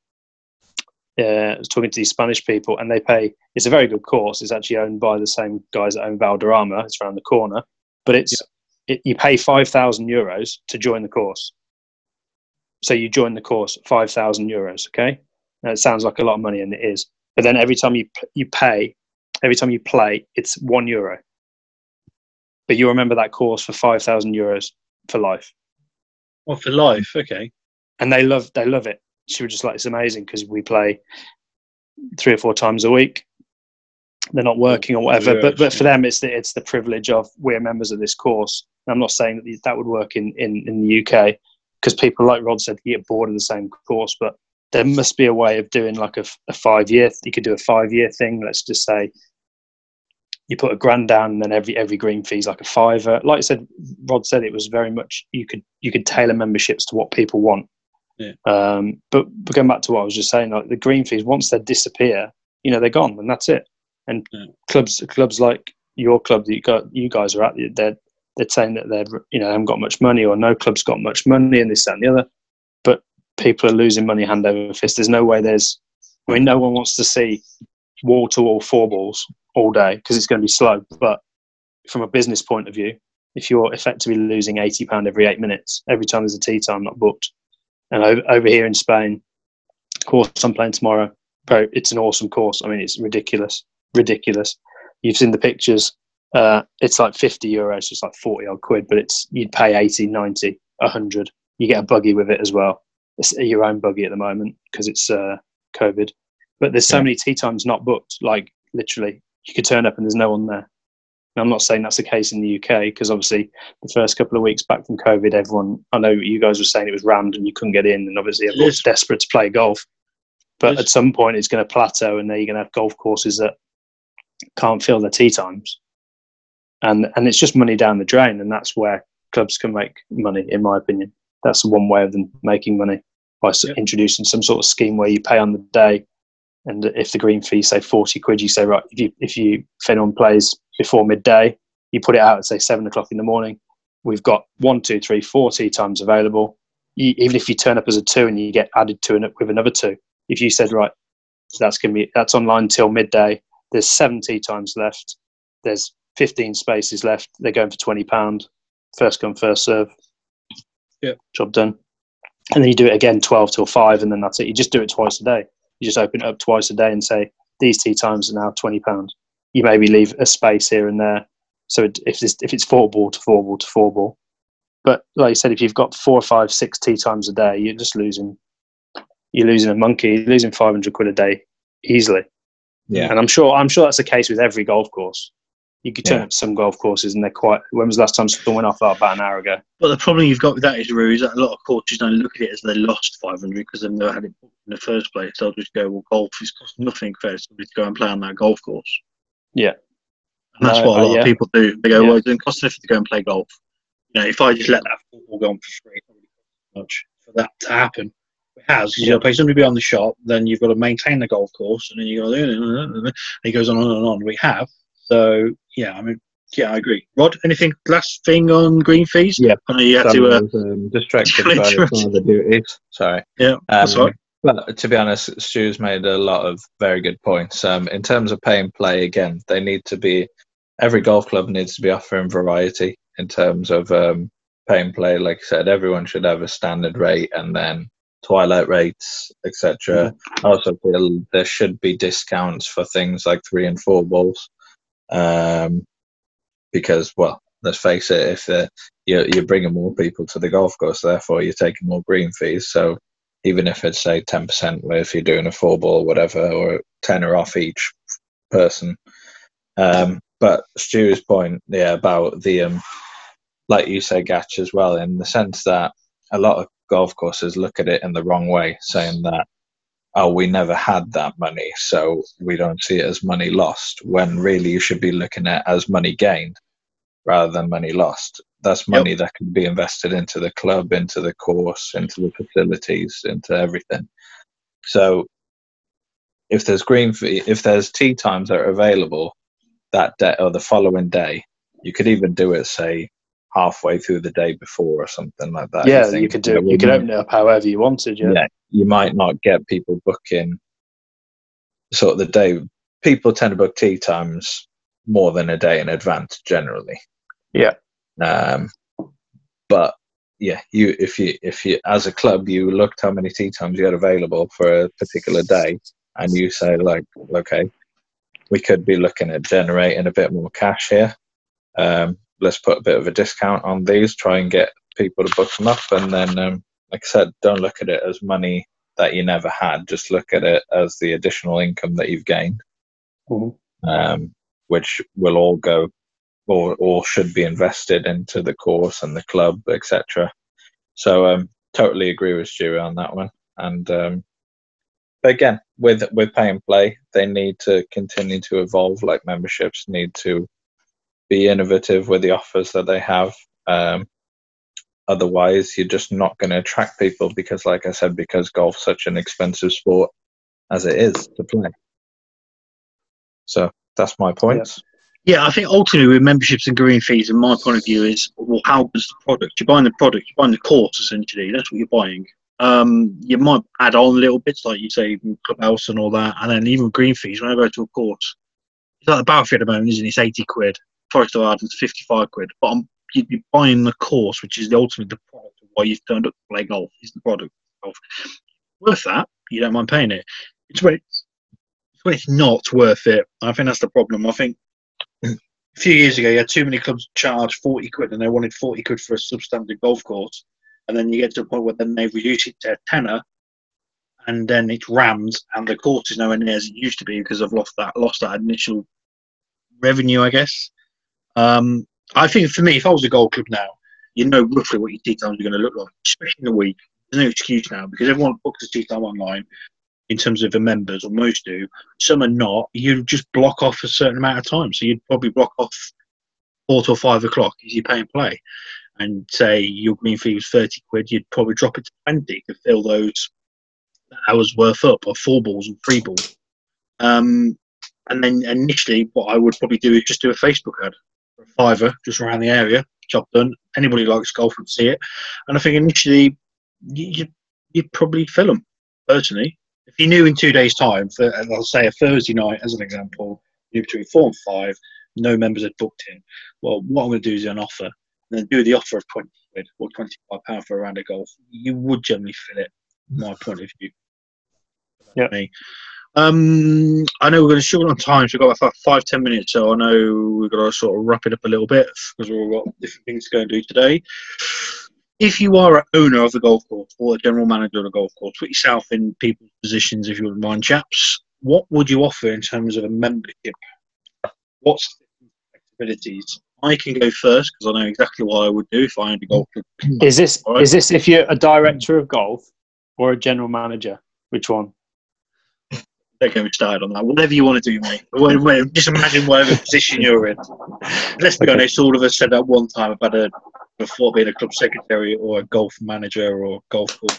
uh, I was talking to these Spanish people, and they pay. It's a very good course. It's actually owned by the same guys that own Valderrama. It's around the corner, but it's it, you pay five thousand euros to join the course. So you join the course five thousand euros. Okay, it sounds like a lot of money, and it is. But then every time you you pay, every time you play, it's one euro. But you remember that course for five thousand euros for life Well, for life, okay. and they love they love it. She was just like, it's amazing because we play three or four times a week. They're not working or whatever, Yeah, but but for them, it's the it's the privilege of we're members of this course. And I'm not saying that that would work in in, in the UK because people like Rhod said get bored of the same course, but there must be a way of doing like a five year. You could do a five year thing. Let's just say you put a grand down, and then every every green fee's like a fiver. Like I said, Rhod said it was very much you could you could tailor memberships to what people want. Yeah. Um, but, but going back to what I was just saying, like the green fees, once they disappear, you know they're gone, and that's it. And Yeah. clubs clubs like your club that you got you guys are at, they're they're saying that they've you know haven't got much money or no club's got much money and this that and the other. But people are losing money hand over fist. There's no way there's. I mean, no one wants to see wall to wall four balls all day because it's going to be slow. But from a business point of view, if you're effectively losing eighty pound every eight minutes, every time there's a tee time not booked, and over, over here in Spain, course I'm playing tomorrow, it's an awesome course. I mean, it's ridiculous, ridiculous. You've seen the pictures. Uh, it's like 50 euros, it's like 40 odd quid, but it's you'd pay 80, 90, 100. You get a buggy with it as well. It's your own buggy at the moment because it's uh, COVID. But there's so Yeah. many tee times not booked. Like literally, you could turn up and there's no one there. And I'm not saying that's the case in the UK because obviously the first couple of weeks back from COVID, everyone I know you guys were saying it was rammed and you couldn't get in, and obviously everyone's is. desperate to play golf. But is. at some point, it's going to plateau, and then you're going to have golf courses that can't fill their tee times, and and it's just money down the drain, and that's where clubs can make money, in my opinion. That's one way of them making money by Yeah. introducing some sort of scheme where you pay on the day, and if the green fee say forty quid, you say right if you if you if anyone plays before midday, you put it out at say seven o'clock in the morning. We've got one, two, three, four tee times available. You, even if you turn up as a two and you get added to an, with another two, if you said right, that's gonna be that's online till midday. There's seven tee times left. There's 15 spaces left. They're going for twenty pound. First come, first serve. Yep. Job done. And then you do it again, 12 till five, and then that's it. You just do it twice a day. You just open it up twice a day and say these tee times are now twenty pound. You maybe leave a space here and there. So it, if it's, if it's four ball to four ball to four ball, but like you said, if you've got four, five, six tee times a day, you're just losing. You're losing a monkey. You're losing 500 quid a day easily. Yeah. And I'm sure I'm sure that's the case with every golf course. You could turn Yeah. up to some golf courses and they're quite. When was the last time someone went off that? About an hour ago. But the problem you've got with that is, Roo, is that a lot of coaches don't look at it as they lost 500 because they've never had it in the first place. They'll just go, well, golf is cost nothing for somebody to go and play on that golf course. Yeah. And that's No, what a uh, lot yeah. of people do. They go, Yeah. well, it doesn't cost nothing to go and play golf. You know, if I just let that four ball go on for free, it doesn't cost much for that to happen. It has, got to pay somebody to be on the shop, then you've got to maintain the golf course, and then you've got to, and it goes on and on and on. We have. So, yeah, I mean, yeah, I agree. Rhod, anything last thing on green fees? Yeah. I know you had to. Uh, was, um, distracted by some of the duties. Sorry. yeah, Um, right. But to be honest, Stu's made a lot of very good points. Um, in terms of pay and play, again, they need to be. Every golf club needs to be offering variety in terms of um, pay and play. Like I said, everyone should have a standard rate, and then twilight rates, etc. I also feel there should be discounts for things like three and four balls, um, because well, let's face it, if uh, you're, you're bringing more people to the golf course, therefore you're taking more green fees. So even if it's say ten percent, if you're doing a four ball, or whatever, or tenner off each person. Um, but Stu's point, yeah, about the um, like you say, Gatch as well, in the sense that a lot of golf courses look at it in the wrong way, saying that, oh, we never had that money, so we don't see it as money lost, when really you should be looking at it as money gained rather than money lost. That's money yep. that can be invested into the club, into the course, into the facilities, into everything. So if there's green fee, if there's tee times that are available that day or the following day, you could even do it, say, halfway through the day before or something like that. Yeah, you, you could do. You could open it up however you wanted. Yeah. yeah, you might not get people booking sort of the day. People tend to book tee times more than a day in advance generally. Yeah. Um, but yeah, you if you if you as a club you looked how many tee times you had available for a particular day, and you say like, okay, we could be looking at generating a bit more cash here. Um, let's put a bit of a discount on these, try and get people to book them up, and then, um, like I said, don't look at it as money that you never had. Just look at it as the additional income that you've gained, mm-hmm. um, which will all go or or should be invested into the course and the club, etc. So, um, totally agree with Stuart on that one. And um, but again, with with pay and play, they need to continue to evolve. Like memberships need to be innovative with the offers that they have. Um, otherwise, you're just not going to attract people because, like I said, because golf's such an expensive sport as it is to play. So that's my points. Yeah. yeah I think ultimately with memberships and green fees, in my point of view, is well, how does the product? You're buying the product, you're buying the course essentially. That's what you're buying. Um, you might add on little bits like you say clubhouse and all that, and then even green fees. When I go to a course, it's like the battlefield at the moment, isn't it? It's eighty quid. Forest of Arden's 55 quid. But I'm, you'd be buying the course, which is the ultimate the product of why you've turned up to play golf, is the product of worth that. You don't mind paying it. It's when it's, it's when it's not worth it. I think that's the problem. I think a few years ago, you had too many clubs charge 40 quid and they wanted 40 quid for a substandard golf course. And then you get to a point where then they reduce it to a tenner and then it rams and the course is nowhere near as it used to be because I've lost that lost that initial revenue, I guess. Um, I think for me, if I was a golf club now, you know roughly what your tee times are going to look like, especially in the week. There's no excuse now because everyone books a tee time online in terms of the members, or most do. Some are not. You just block off a certain amount of time. So you'd probably block off four to five o'clock as you pay and play. And say your green fee was 30 quid, you'd probably drop it to 20 to fill those hours worth up of four balls and three balls. Um, and then initially, what I would probably do is just do a Facebook ad for fiver just around the area. Job done. Anybody likes golf would see it. And I think initially you, you'd probably fill them, personally. If you knew in two days' time, for, I'll say a Thursday night as an example, you between four and five, no members had booked in. Well, what I'm going to do is an offer, and then do the offer of 20 quid or 25 pound for a round of golf. You would generally fill it, my point of view. Yeah. Me. Um, I know we're going to short on time, so we've got about five, ten minutes. So I know we've got to sort of wrap it up a little bit because we've all got different things to go and do today. If you are an owner of the golf course or a general manager of a golf course, put yourself in people's positions if you wouldn't mind, chaps. What would you offer in terms of a membership? What's the flexibilities? I can go first because I know exactly what I would do if I owned a golf club. Is this right. is this if you're a director of golf or a general manager? Which one? Don't get me started on that. Whatever you want to do, mate. Just imagine whatever position you're in. Let's be honest, all of us said at one time about a before being a club secretary or a golf manager or golf club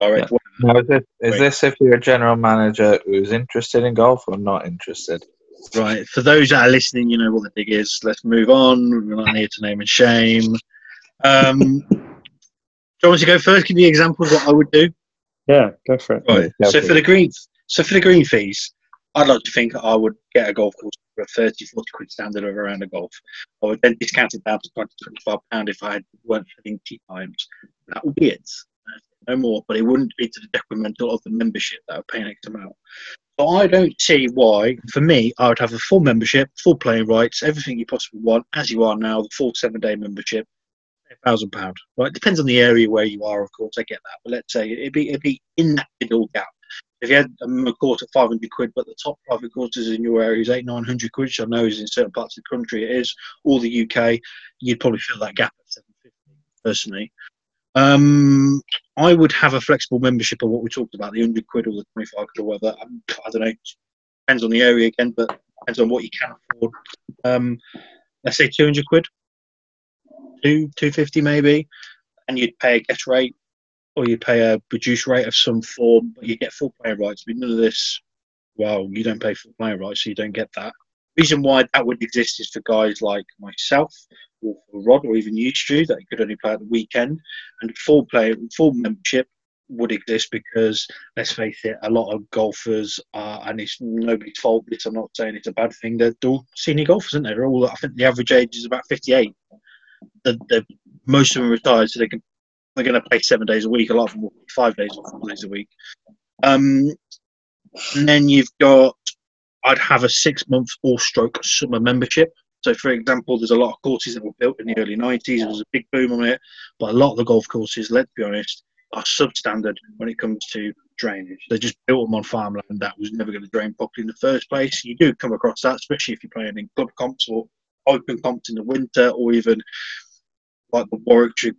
director. Yeah. Now, is, this, is this if you're a general manager who's interested in golf or not interested? Right. For those that are listening, you know what the dig is. Let's move on. We're not here to name and shame. Um, do you want to go first? Give me examples of what I would do. Yeah, go for it. Right. so for the greens, so for the green fees, I'd like to think I would get a golf course for a 30, 40 quid standard of around a golf. I would then discount it down to 20, 25 pound if I weren't having tee times. That would be it. no more. But it wouldn't be to the detrimental of the membership that are paying X amount. So I don't see why, for me, I would have a full membership, full playing rights, everything you possibly want, as you are now, the full seven day membership, thousand pound. Right, it depends on the area where you are, of course. I get that, but let's say it'd be it'd be in that middle gap. If you had a course at 500 quid, but the top private courses in your area is eight, 900 quid, which I know is in certain parts of the country it is, or the UK, you'd probably fill that gap at 750 personally. Um, I would have a flexible membership of what we talked about, the 100 quid or the 25 quid or whatever. Um, I don't know, depends on the area again, but depends on what you can afford. Um, let's say 200 quid, two, 250 maybe, and you'd pay a guest rate or you pay a reduced rate of some form, but you get full playing rights. But none of this, well, you don't pay full playing rights, so you don't get that. reason why that would exist is for guys like myself or Rhod or even you, Stu, that could only play at the weekend. And full play, full membership would exist because, let's face it, a lot of golfers are, and it's nobody's fault. This I'm not saying it's a bad thing. They're all senior golfers, aren't they? They're all. I think the average age is about 58. The, the most of them retired, so they can they're going to play seven days a week. A lot of them will play five days or four days a week. Um, and then you've got, I'd have a six month all stroke summer membership. So, for example, there's a lot of courses that were built in the early 90s. There was a big boom on it. But a lot of the golf courses, let's be honest, are substandard when it comes to drainage. They just built them on farmland that was never going to drain properly in the first place. You do come across that, especially if you're playing in club comps or open comps in the winter, or even like the Warwickshire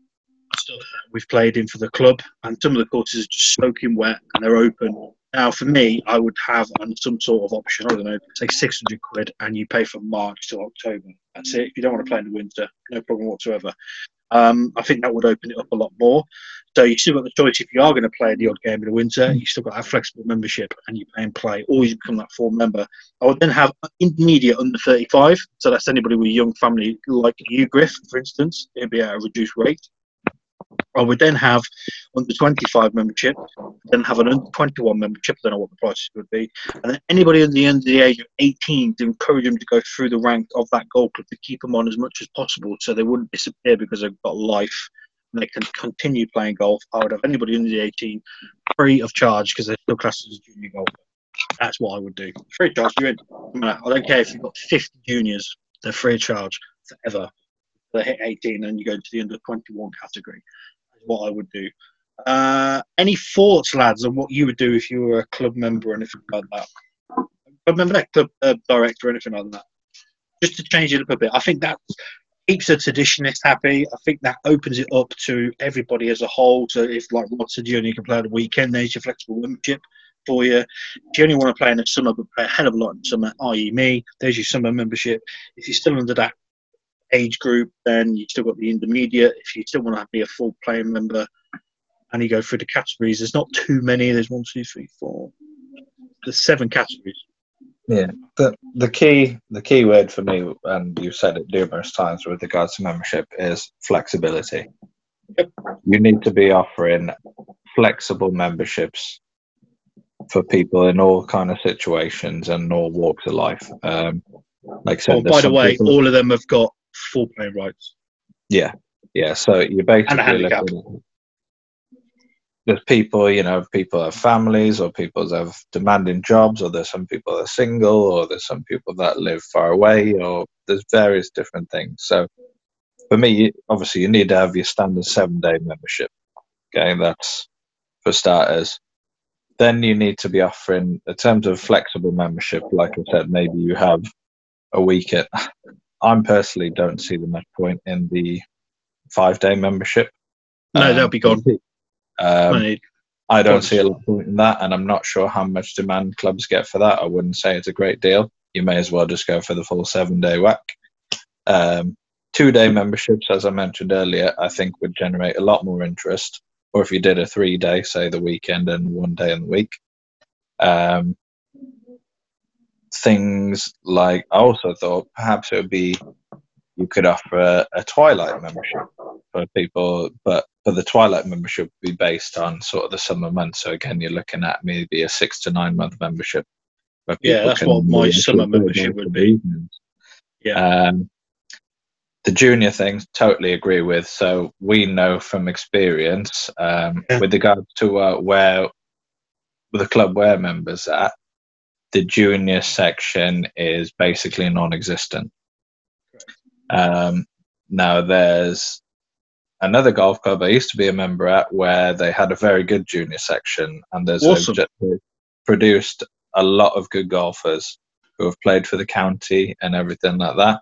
stuff we've played in for the club, and some of the courses are just soaking wet and they're open. Now, for me, I would have some sort of option. I don't know, say 600 quid, and you pay from March to October. That's it. If you don't want to play in the winter, no problem whatsoever. Um, I think that would open it up a lot more. So you still got the choice if you are going to play the odd game in the winter, you still got that flexible membership and you pay and play, or you become that full member. I would then have intermediate under 35, so that's anybody with a young family like you, Griff, for instance. It'd be at a reduced rate. I would then have under 25 membership, then have an under 21 membership. I don't know what the prices would be. And then anybody under the, under the age of 18 to encourage them to go through the rank of that golf club to keep them on as much as possible so they wouldn't disappear because they've got life and they can continue playing golf. I would have anybody under the 18 free of charge because they're still classed as a junior golfer. That's what I would do. Free of charge, you're in. I don't care if you've got 50 juniors, they're free of charge forever. They hit 18 and you go to the under 21 category what I would do. Uh, any thoughts, lads, on what you would do if you were a club member or anything like that? Club member, club uh, director, or anything like that. Just to change it up a bit. I think that keeps the traditionalists happy. I think that opens it up to everybody as a whole. So if, like Rhod said, you can play on the weekend, there's your flexible membership for you. If you only want to play in the summer, but play a hell of a lot in summer, i.e., me, there's your summer membership. If you're still under that age group, then you've still got the intermediate. If you still want to be a full playing member, and you go through the categories, there's not too many. There's one, two, three, four. There's seven categories. Yeah, the the key the key word for me, and you've said it numerous times with regards to membership, is flexibility. Yep. You need to be offering flexible memberships for people in all kind of situations and all walks of life. Um, like I said, oh, by the way, people... all of them have got full playing rights. Yeah, yeah. So you're basically looking. There's people, you know, people have families, or people have demanding jobs, or there's some people that are single, or there's some people that live far away, or there's various different things. So for me, obviously, you need to have your standard seven day membership. Okay, that's for starters. Then you need to be offering, in terms of flexible membership, like I said, maybe you have a week at I'm personally don't see the much point in the five day membership. No, um, they'll be gone. Um, I don't see a lot of point in that, and I'm not sure how much demand clubs get for that. I wouldn't say it's a great deal. You may as well just go for the full seven day whack. Um, two day memberships, as I mentioned earlier, I think would generate a lot more interest. Or if you did a three day, say the weekend and one day in the week. Um, things like I also thought perhaps it would be you could offer a, Twilight membership for people, but but the Twilight membership would be based on sort of the summer months. So again, you're looking at maybe a six to nine month membership. Yeah, that's what my summer membership would be. Yeah. Um, the junior thing, totally agree with. So we know from experience, um, Yeah. with regards to uh, where the club we're members at, the junior section is basically non-existent. Um, now there's another golf club I used to be a member at where they had a very good junior section, and there's Awesome. produced a lot of good golfers who have played for the county and everything like that.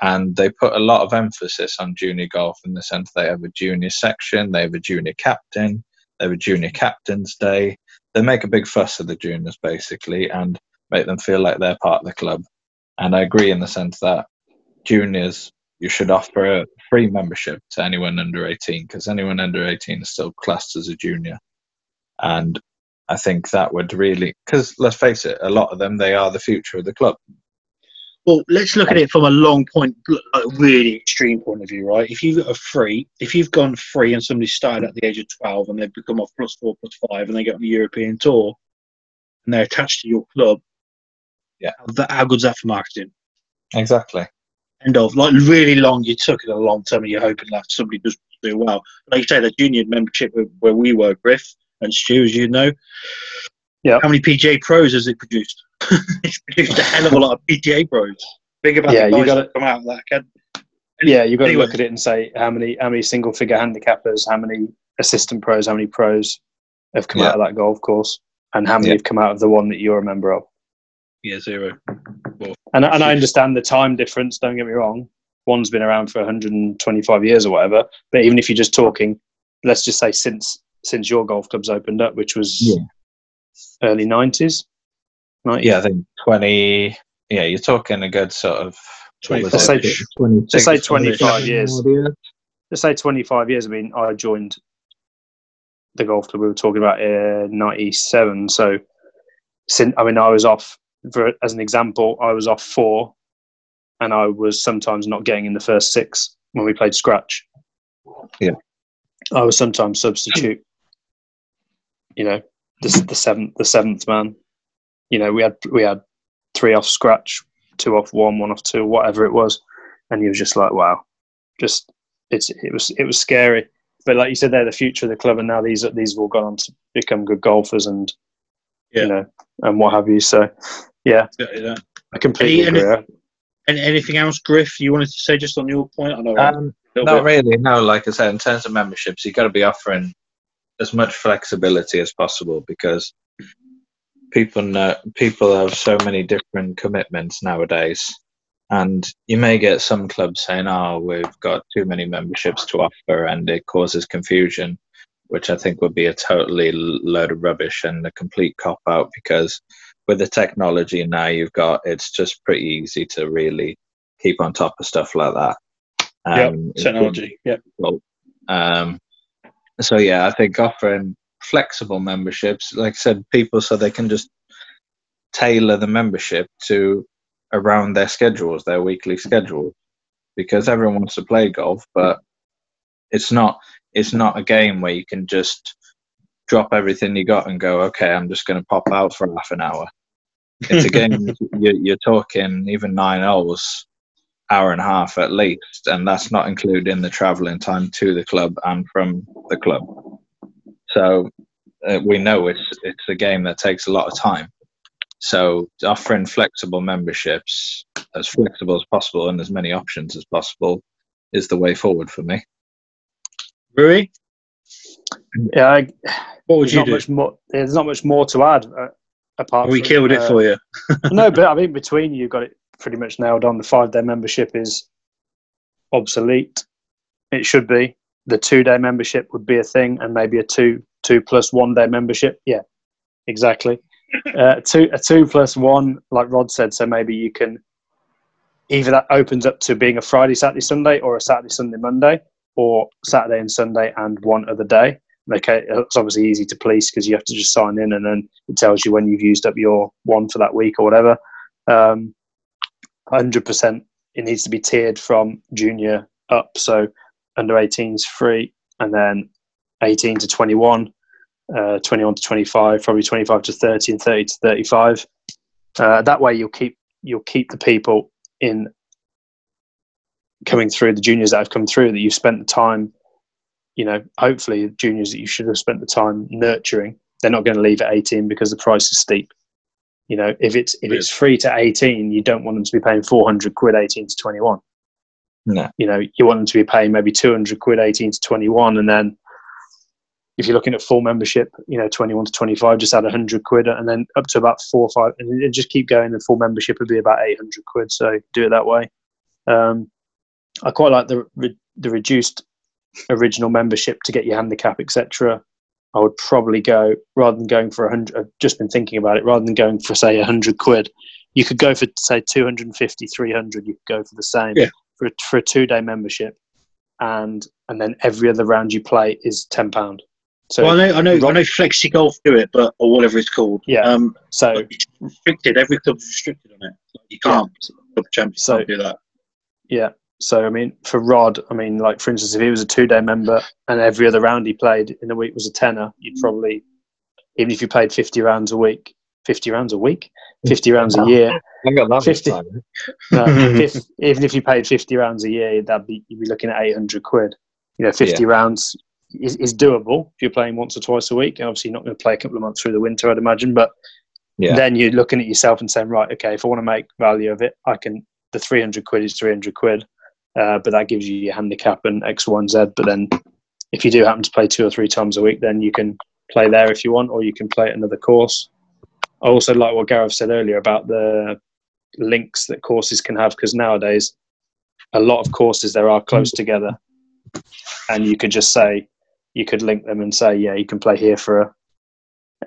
And they put a lot of emphasis on junior golf in the sense they have a junior section, they have a junior captain, they have a junior captain's day. They make a big fuss of the juniors basically and make them feel like they're part of the club. And I agree in the sense that juniors, you should offer a free membership to anyone under 18 because anyone under 18 is still classed as a junior. And I think that would really, because let's face it, a lot of them, they are the future of the club. Well, let's look at it from a long point, like a really extreme point of view, right? If you've got a free, if you've gone free and somebody started at the age of 12 and they've become off plus four, plus five, and they get on the European tour and they're attached to your club, Yeah. how, that, how good's that for marketing? Exactly. End of. Like, really long, you took it a long term and you're hoping that somebody does do well. Like you say, the junior membership where, where we were, Griff and Stu, as you know. Yeah. How many PGA pros has it produced? It's produced a hell of a lot of PGA pros. Big about Yeah, the you guys gotta- that come out of that academy. Yeah, you've got to look at it and say how many how many single figure handicappers, how many assistant pros, how many pros have come Yeah. out of that golf course, and how many Yeah. have come out of the one that you're a member of. Yeah, zero. And and I understand the time difference. Don't get me wrong. One's been around for 125 years or whatever. But even if you're just talking, let's just say since since your golf club's opened up, which was Yeah. early 90s. 90s. Yeah, I think 20, yeah, you're talking a good sort of, Let's say- it? 26, let's say 25 years. odd years. let's say 25 years. I mean, I joined the golf club we were talking about in 97. So, since, I mean, I was off, for, as an example, I was off four and I was sometimes not getting in the first six when we played scratch. Yeah. I was sometimes substitute, you know, the, the seventh, the seventh man. You know, we had, we had three off scratch, two off one, one off two, whatever it was. And you was just like, wow, just it's it was it was scary. But like you said, they're the future of the club, and now these these have all gone on to become good golfers and Yeah. you know and what have you. So yeah, Exactly that. I completely Any- agree. And anything else, Griff, you wanted to say just on your point? I know. Um, not bit. really. No, like I said, in terms of memberships, you've got to be offering as much flexibility as possible because people know people have so many different commitments nowadays, and you may get some clubs saying, "Oh, we've got too many memberships to offer," and it causes confusion, which I think would be a totally load of rubbish and a complete cop out because with the technology now you've got, it's just pretty easy to really keep on top of stuff like that. Yeah, Um, technology. Yeah. well, um, so yeah, I think offering flexible memberships, like I said, people so they can just tailor the membership to around their schedules, their weekly schedule, because everyone wants to play golf, but it's not it's not a game where you can just drop everything you got and go, okay, I'm just going to pop out for half an hour. It's a game [laughs] you're, you're talking even nine holes hour and a half at least, and that's not including the travelling time to the club and from the club. So uh, we know it's it's a game that takes a lot of time. So offering flexible memberships, as flexible as possible and as many options as possible, is the way forward for me. Rui, Yeah, I, what would there's you not do? much more. There's not much more to add uh, apart. We from, killed it uh, for you. [laughs] no, but I mean, [laughs] between you, you've got it pretty much nailed on. The five day membership is obsolete. It should be. The two day membership would be a thing, and maybe a two two plus one day membership. Yeah, exactly. uh, two a two plus one, like Rhod said. So maybe you can either that opens up to being a Friday, Saturday, Sunday, or a Saturday, Sunday, Monday, or Saturday and Sunday and one other day. Okay, it's obviously easy to police because you have to just sign in and then it tells you when you've used up your one for that week or whatever. Um, 100% it needs to be tiered from junior up. So under 18s free and then 18 to 21, uh, 21 to 25, probably 25 to 30 and 30 to 35. Uh, that way you'll keep you'll keep the people in coming through the juniors that have come through that you've spent the time, you know, hopefully juniors that you should have spent the time nurturing. They're not going to leave at 18 because the price is steep. You know, if it's if it's free to 18, you don't want them to be paying 400 quid 18 to 21. No. You know, you want them to be paying maybe 200 quid 18 to 21, and then if you're looking at full membership, you know, 21 to 25, just add 100 quid, and then up to about four or five, and just keep going. The full membership would be about 800 quid. So do it that way. Um, I quite like the the reduced original membership to get your handicap, etc. I would probably go rather than going for a hundred. I've just been thinking about it. Rather than going for say a hundred quid, you could go for say 250, 300. You could go for the same Yeah. For a, for a two day membership, and and then every other round you play is ten pound. So well, I know, I know, I know, Flexi Golf do it, but or whatever it's called. Yeah. Um, so it's restricted. Every club's restricted on it. Like, you can't. Club champions So- can't do that. Yeah. So I mean, for Rhod, I mean, like for instance, if he was a two-day member and every other round he played in the week was a tenner, you'd probably, even if you played fifty rounds a week, fifty rounds a week, fifty rounds a year, I got that 50. time. [laughs] no, fif- even if you paid fifty rounds a year, that'd be you'd be looking at eight hundred quid. You know, fifty rounds is, is doable if you're playing once or twice a week. And obviously, you're not going to play a couple of months through the winter, I'd imagine. But Yeah. then you're looking at yourself and saying, right, okay, if I want to make value of it, I can. The three hundred quid is three hundred quid, uh, but that gives you your handicap and X, Y, and Z. But then, if you do happen to play two or three times a week, then you can play there if you want, or you can play at another course. I also like what Gareth said earlier about the links that courses can have because nowadays a lot of courses there are close together. And you could just say you could link them and say yeah you can play here for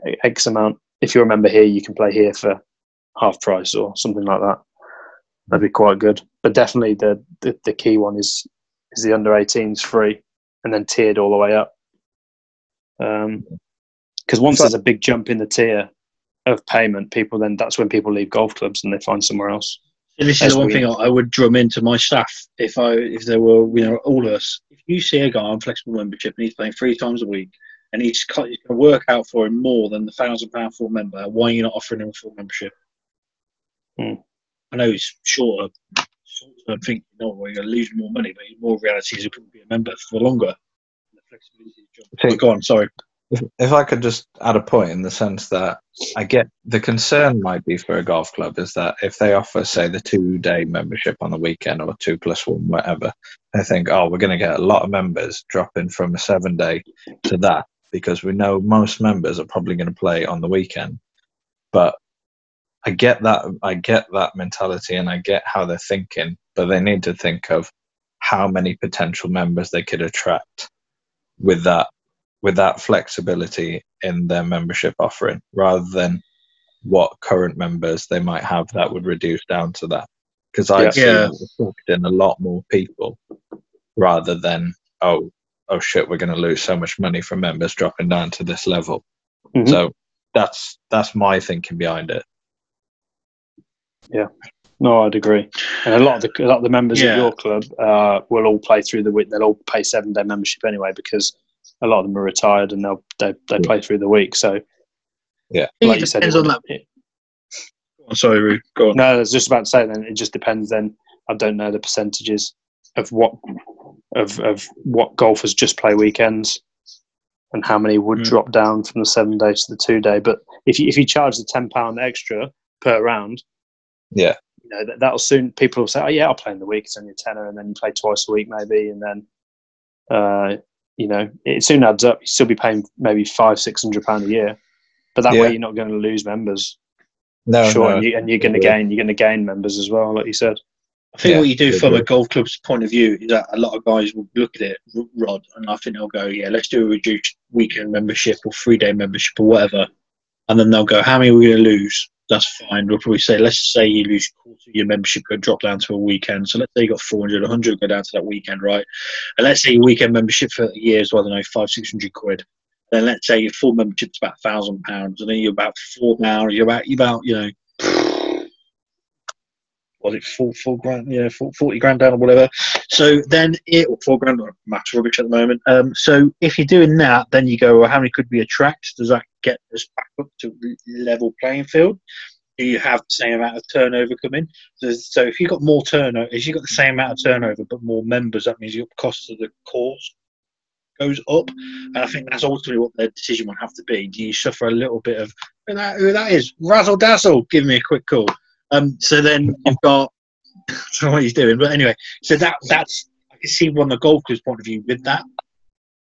a x amount. If you remember here you can play here for half price or something like that. That'd be quite good. But definitely the the, the key one is is the under 18s free and then tiered all the way up. Um, because once there's a big jump in the tier of payment people then that's when people leave golf clubs and they find somewhere else And this That's is the one weird. thing I I would drum into my staff if I if there were you know all of us. If you see a guy on flexible membership and he's playing three times a week and he's, cut- he's going to work out for him more than the thousand pound full member, why are you not offering him a full membership? Hmm. I know it's shorter. short term thinking, no, we're going to lose more money, but in more reality is he could be a member for longer. The flexibility is jump. Okay. Oh, go on, sorry. If, if I could just add a point in the sense that I get the concern might be for a golf club is that if they offer, say, the two day membership on the weekend or two plus one, whatever, they think, oh, we're going to get a lot of members dropping from a seven day to that because we know most members are probably going to play on the weekend. But I get that, I get that mentality and I get how they're thinking, but they need to think of how many potential members they could attract with that with that flexibility in their membership offering rather than what current members they might have that would reduce down to that because see Yeah. that a lot more people rather than oh oh shit we're going to lose so much money from members dropping down to this level Mhm. so that's that's my thinking behind it yeah No, I'd agree. And a lot of the a lot of the members Yeah. of your club uh, will all play through the week. They'll all pay seven day membership anyway because a lot of them are retired and they'll they, they Yeah. play through the week. So Yeah. Like it you said, depends on that. it- Go on, sorry, Roo. Go on. no, I was just about to say. Then it just depends. Then I don't know the percentages of what of of what golfers just play weekends and how many would Mm. drop down from the seven day to the two day. But if you if you charge the ten pound extra per round, Yeah. you know that, that'll soon people will say, oh yeah, I'll play in the week. It's only a tenner, and then you play twice a week maybe, and then uh, you know it soon adds up. You still be paying maybe five six hundred pound a year, but that Yeah. way you're not going to lose members. no sure, no, and, you, and you're going to gain you're going to gain members as well, like you said. I think Yeah, what you do I from a golf club's point of view is that a lot of guys will look at it, Rhod, and I think they'll go, yeah, let's do a reduced weekend membership or three day membership or whatever. And then they'll go, how many are we going to lose? That's fine. We'll probably say, let's say you lose quarter of your membership, go drop down to a weekend. So let's say you got 400, 100 go down to that weekend, right? And let's say your weekend membership for a year is, well, I don't know, five, 600 quid. Then let's say your full membership's about thousand pounds, and then you're about four now, you're about, you're about, you know, was it four, four grand, yeah, four, 40 grand down or whatever. So then it, or four grand, maths rubbish at the moment. Um, so if you're doing that, then you go, well, how many could we attract? Does that get us back up to level playing field? do you have the same amount of turnover coming? So, so if you've got more turnover, if you've got the same amount of turnover but more members, that means your cost of the course goes up. And I think that's ultimately what their decision will have to be. Do you suffer a little bit of who that, who that is? Razzle dazzle, give me a quick call. Um, so then you've got [laughs] I don't know what he's doing, but anyway, so that that's I can see from the golf club's point of view with that.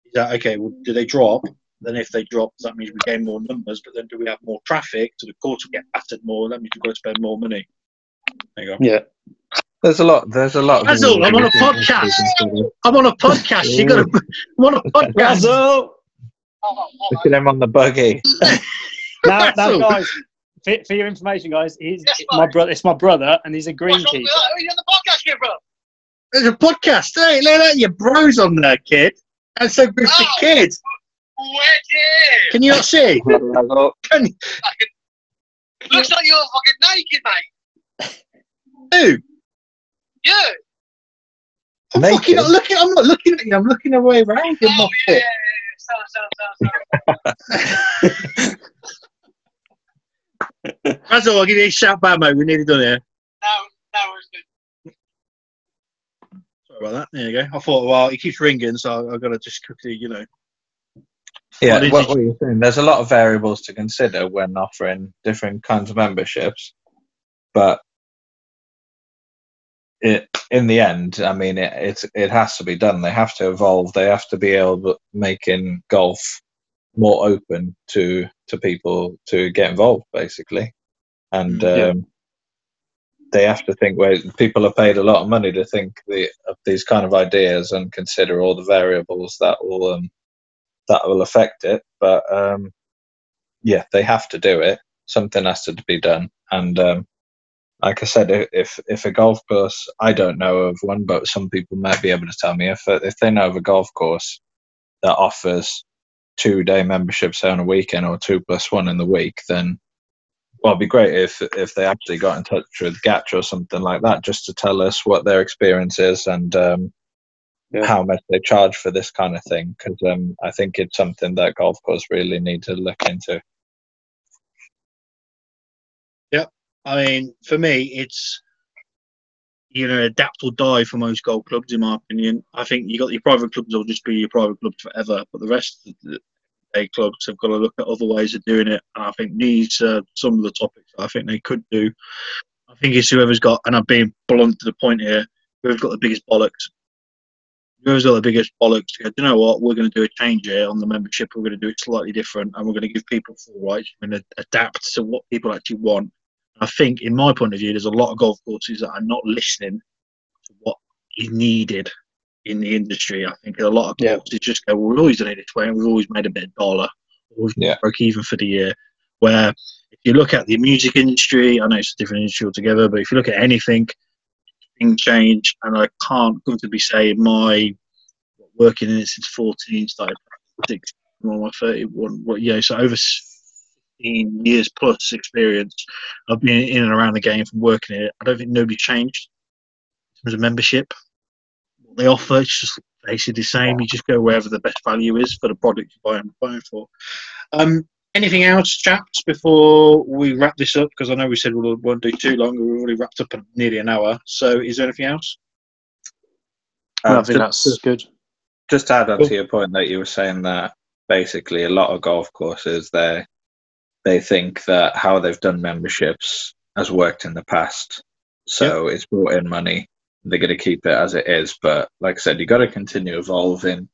Is that okay? Well, do they drop? Then if they drop, that means we gain more numbers. But then do we have more traffic? So the course will get battered more. That means we've got to spend more money. There you go. Yeah. There's a lot. There's a lot. I'm on a podcast. I'm on a podcast. You got to. I'm on a [laughs] podcast. Razzle! Look at him on the buggy. [laughs] Now, now guys, for, for your information, guys, he's Yes, my brother. It's my brother, and he's a What's up, greenkeeper. Are you on the podcast here, bro? There's a podcast. Hey, look at that. Your bros on there, kid. That's so good for Oh. kids. Wicked! Can you not see? [laughs] Can you? Looks like you're fucking naked, mate. do? Yeah. I'm Naked? fucking not looking. I'm not looking at you. I'm looking away around. Oh, yeah, yeah, yeah. Sound, sound, sound, sound. That's all. I'll give you a shout back, mate. We're nearly done here. No, no, it's good. Sorry about that. There you go. I thought, well, he keeps ringing, so I've got to just quickly, you know. Yeah, What did what, you- what you're saying, there's a lot of variables to consider when offering different kinds of memberships, but it in the end, I mean, it it's, it has to be done. They have to evolve. They have to be able to making golf more open to to people to get involved, basically, and Mm, yeah. um, they have to think. Where people are paid a lot of money to think the, of these kind of ideas and consider all the variables that will um, that will affect it. But um, yeah, they have to do it. Something has to be done. And um, like I said, if if a golf course, I don't know of one, but some people might be able to tell me if if they know of a golf course that offers two day memberships on a weekend or two plus one in the week, then well, it'd be great if if they actually got in touch with Gatch or something like that, just to tell us what their experience is and um, Yeah. how much they charge for this kind of thing. Because um, I think it's something that golf course really need to look into. Yep, I mean, for me, it's you know adapt or die for most golf clubs, in my opinion. I think you got your private clubs will just be your private clubs forever, but the rest of the A clubs have got to look at other ways of doing it. And I think these are some of the topics I think they could do. I think it's whoever's got, and I'm being blunt to the point here, whoever's got the biggest bollocks. Whoever's got the biggest bollocks to go, "Do you know what, we're going to do a change here on the membership. We're going to do it slightly different, and we're going to give people full rights. We're going to adapt to what people actually want. I think, in my point of view, there's a lot of golf courses that are not listening to what is needed in the industry. I think a lot of Yeah. courses just go, "We've always done it this way, and we've always made a bit of dollar, or we've Yeah. broke even for the year." Where if you look at the music industry, I know it's a different industry altogether, but if you look at anything, things change, and I can't comfortably say my working in it since 14, started six, well, my 31, what, yeah, so over 15 years plus experience. of being in and around the game from working in it. I don't think nobody changed in terms of membership. What they offer, it's just basically the same. You just go wherever the best value is for the product you're buying, buying for. Um, anything else, chaps, before we wrap this up? Because I know we said we won't do too long. We've already wrapped up in nearly an hour. So is there anything else? I Uh, think just- that's good. just to add on Cool. to your point that you were saying that basically a lot of golf courses they they think that how they've done memberships has worked in the past. So it's brought in money. They're going to keep it as it is. But like i said you've got to continue evolving.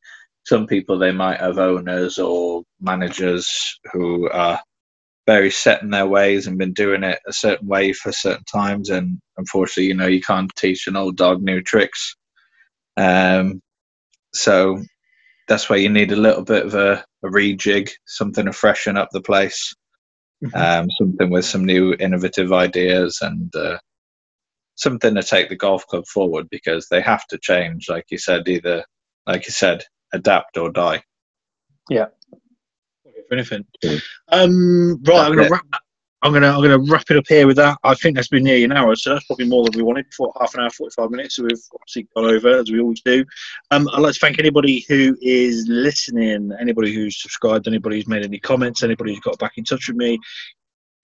Some people they might have owners or managers who are very set in their ways and been doing it a certain way for certain times. And unfortunately you know you can't teach an old dog new tricks. Um, so that's why you need a little bit of a, a rejig, something to freshen up the place, um, something with some new innovative ideas and uh, something to take the golf club forward because they have to change, like you said, either, like you said, adapt or die. Yeah. For anything. Um, right, I'm gonna wrap. I'm gonna I'm gonna wrap it up here with that. I think that's been nearly an hour, so that's probably more than we wanted. For half an hour, forty five minutes. So we've obviously gone over as we always do. Um, I'd like to thank anybody who is listening, anybody who's subscribed, anybody who's made any comments, anybody who's got back in touch with me.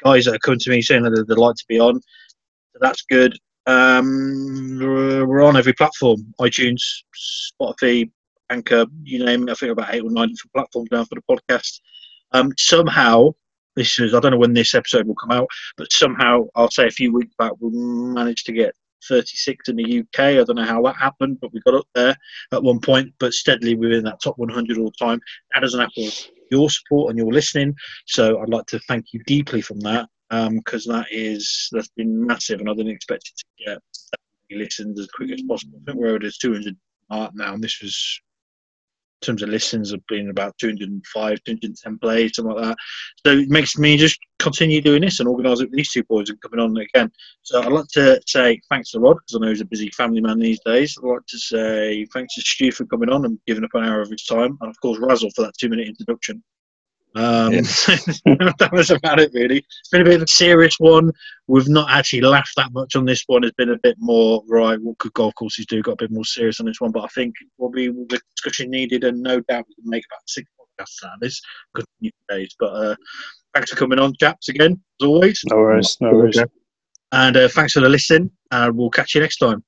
guys that are coming to me saying that they'd like to be on. So that's good. Um, we're we're on every platform: iTunes, Spotify, Anchor, you name it. I think about eight or nine different platforms now for the podcast. Um, somehow, is I don't know when this episode will come out, but somehow I'll say a few weeks back we managed to get 36 in the UK. I don't know how that happened, but we got up there at one point, but steadily within that top 100 all the time. That doesn't happen with your support and your listening. So I'd like to thank you deeply from that um, because that is that's been massive, and I didn't expect it to get that many listens as quick as possible. I think we're at 200 mark now, and this was terms of listens have been about 205, 210 plays, something like that. So it makes me just continue doing this and organise it with these two boys and coming on again. So I'd like to say thanks to Rhod because I know he's a busy family man these days. I'd like to say thanks to Stu for coming on and giving up an hour of his time, and of course Razzle for that two minute introduction. Um, [laughs] that was about it, really. It's been a bit of a serious one. We've not actually laughed that much on this one. It's been a bit more right. What could golf courses do? Got a bit more serious on this one, but I think probably the discussion needed, and no doubt we can make about six podcasts out of this. Continue days, but uh, thanks for coming on, chaps. Again, as always, No worries. No worries. and uh, thanks for the listen. And we'll catch you next time.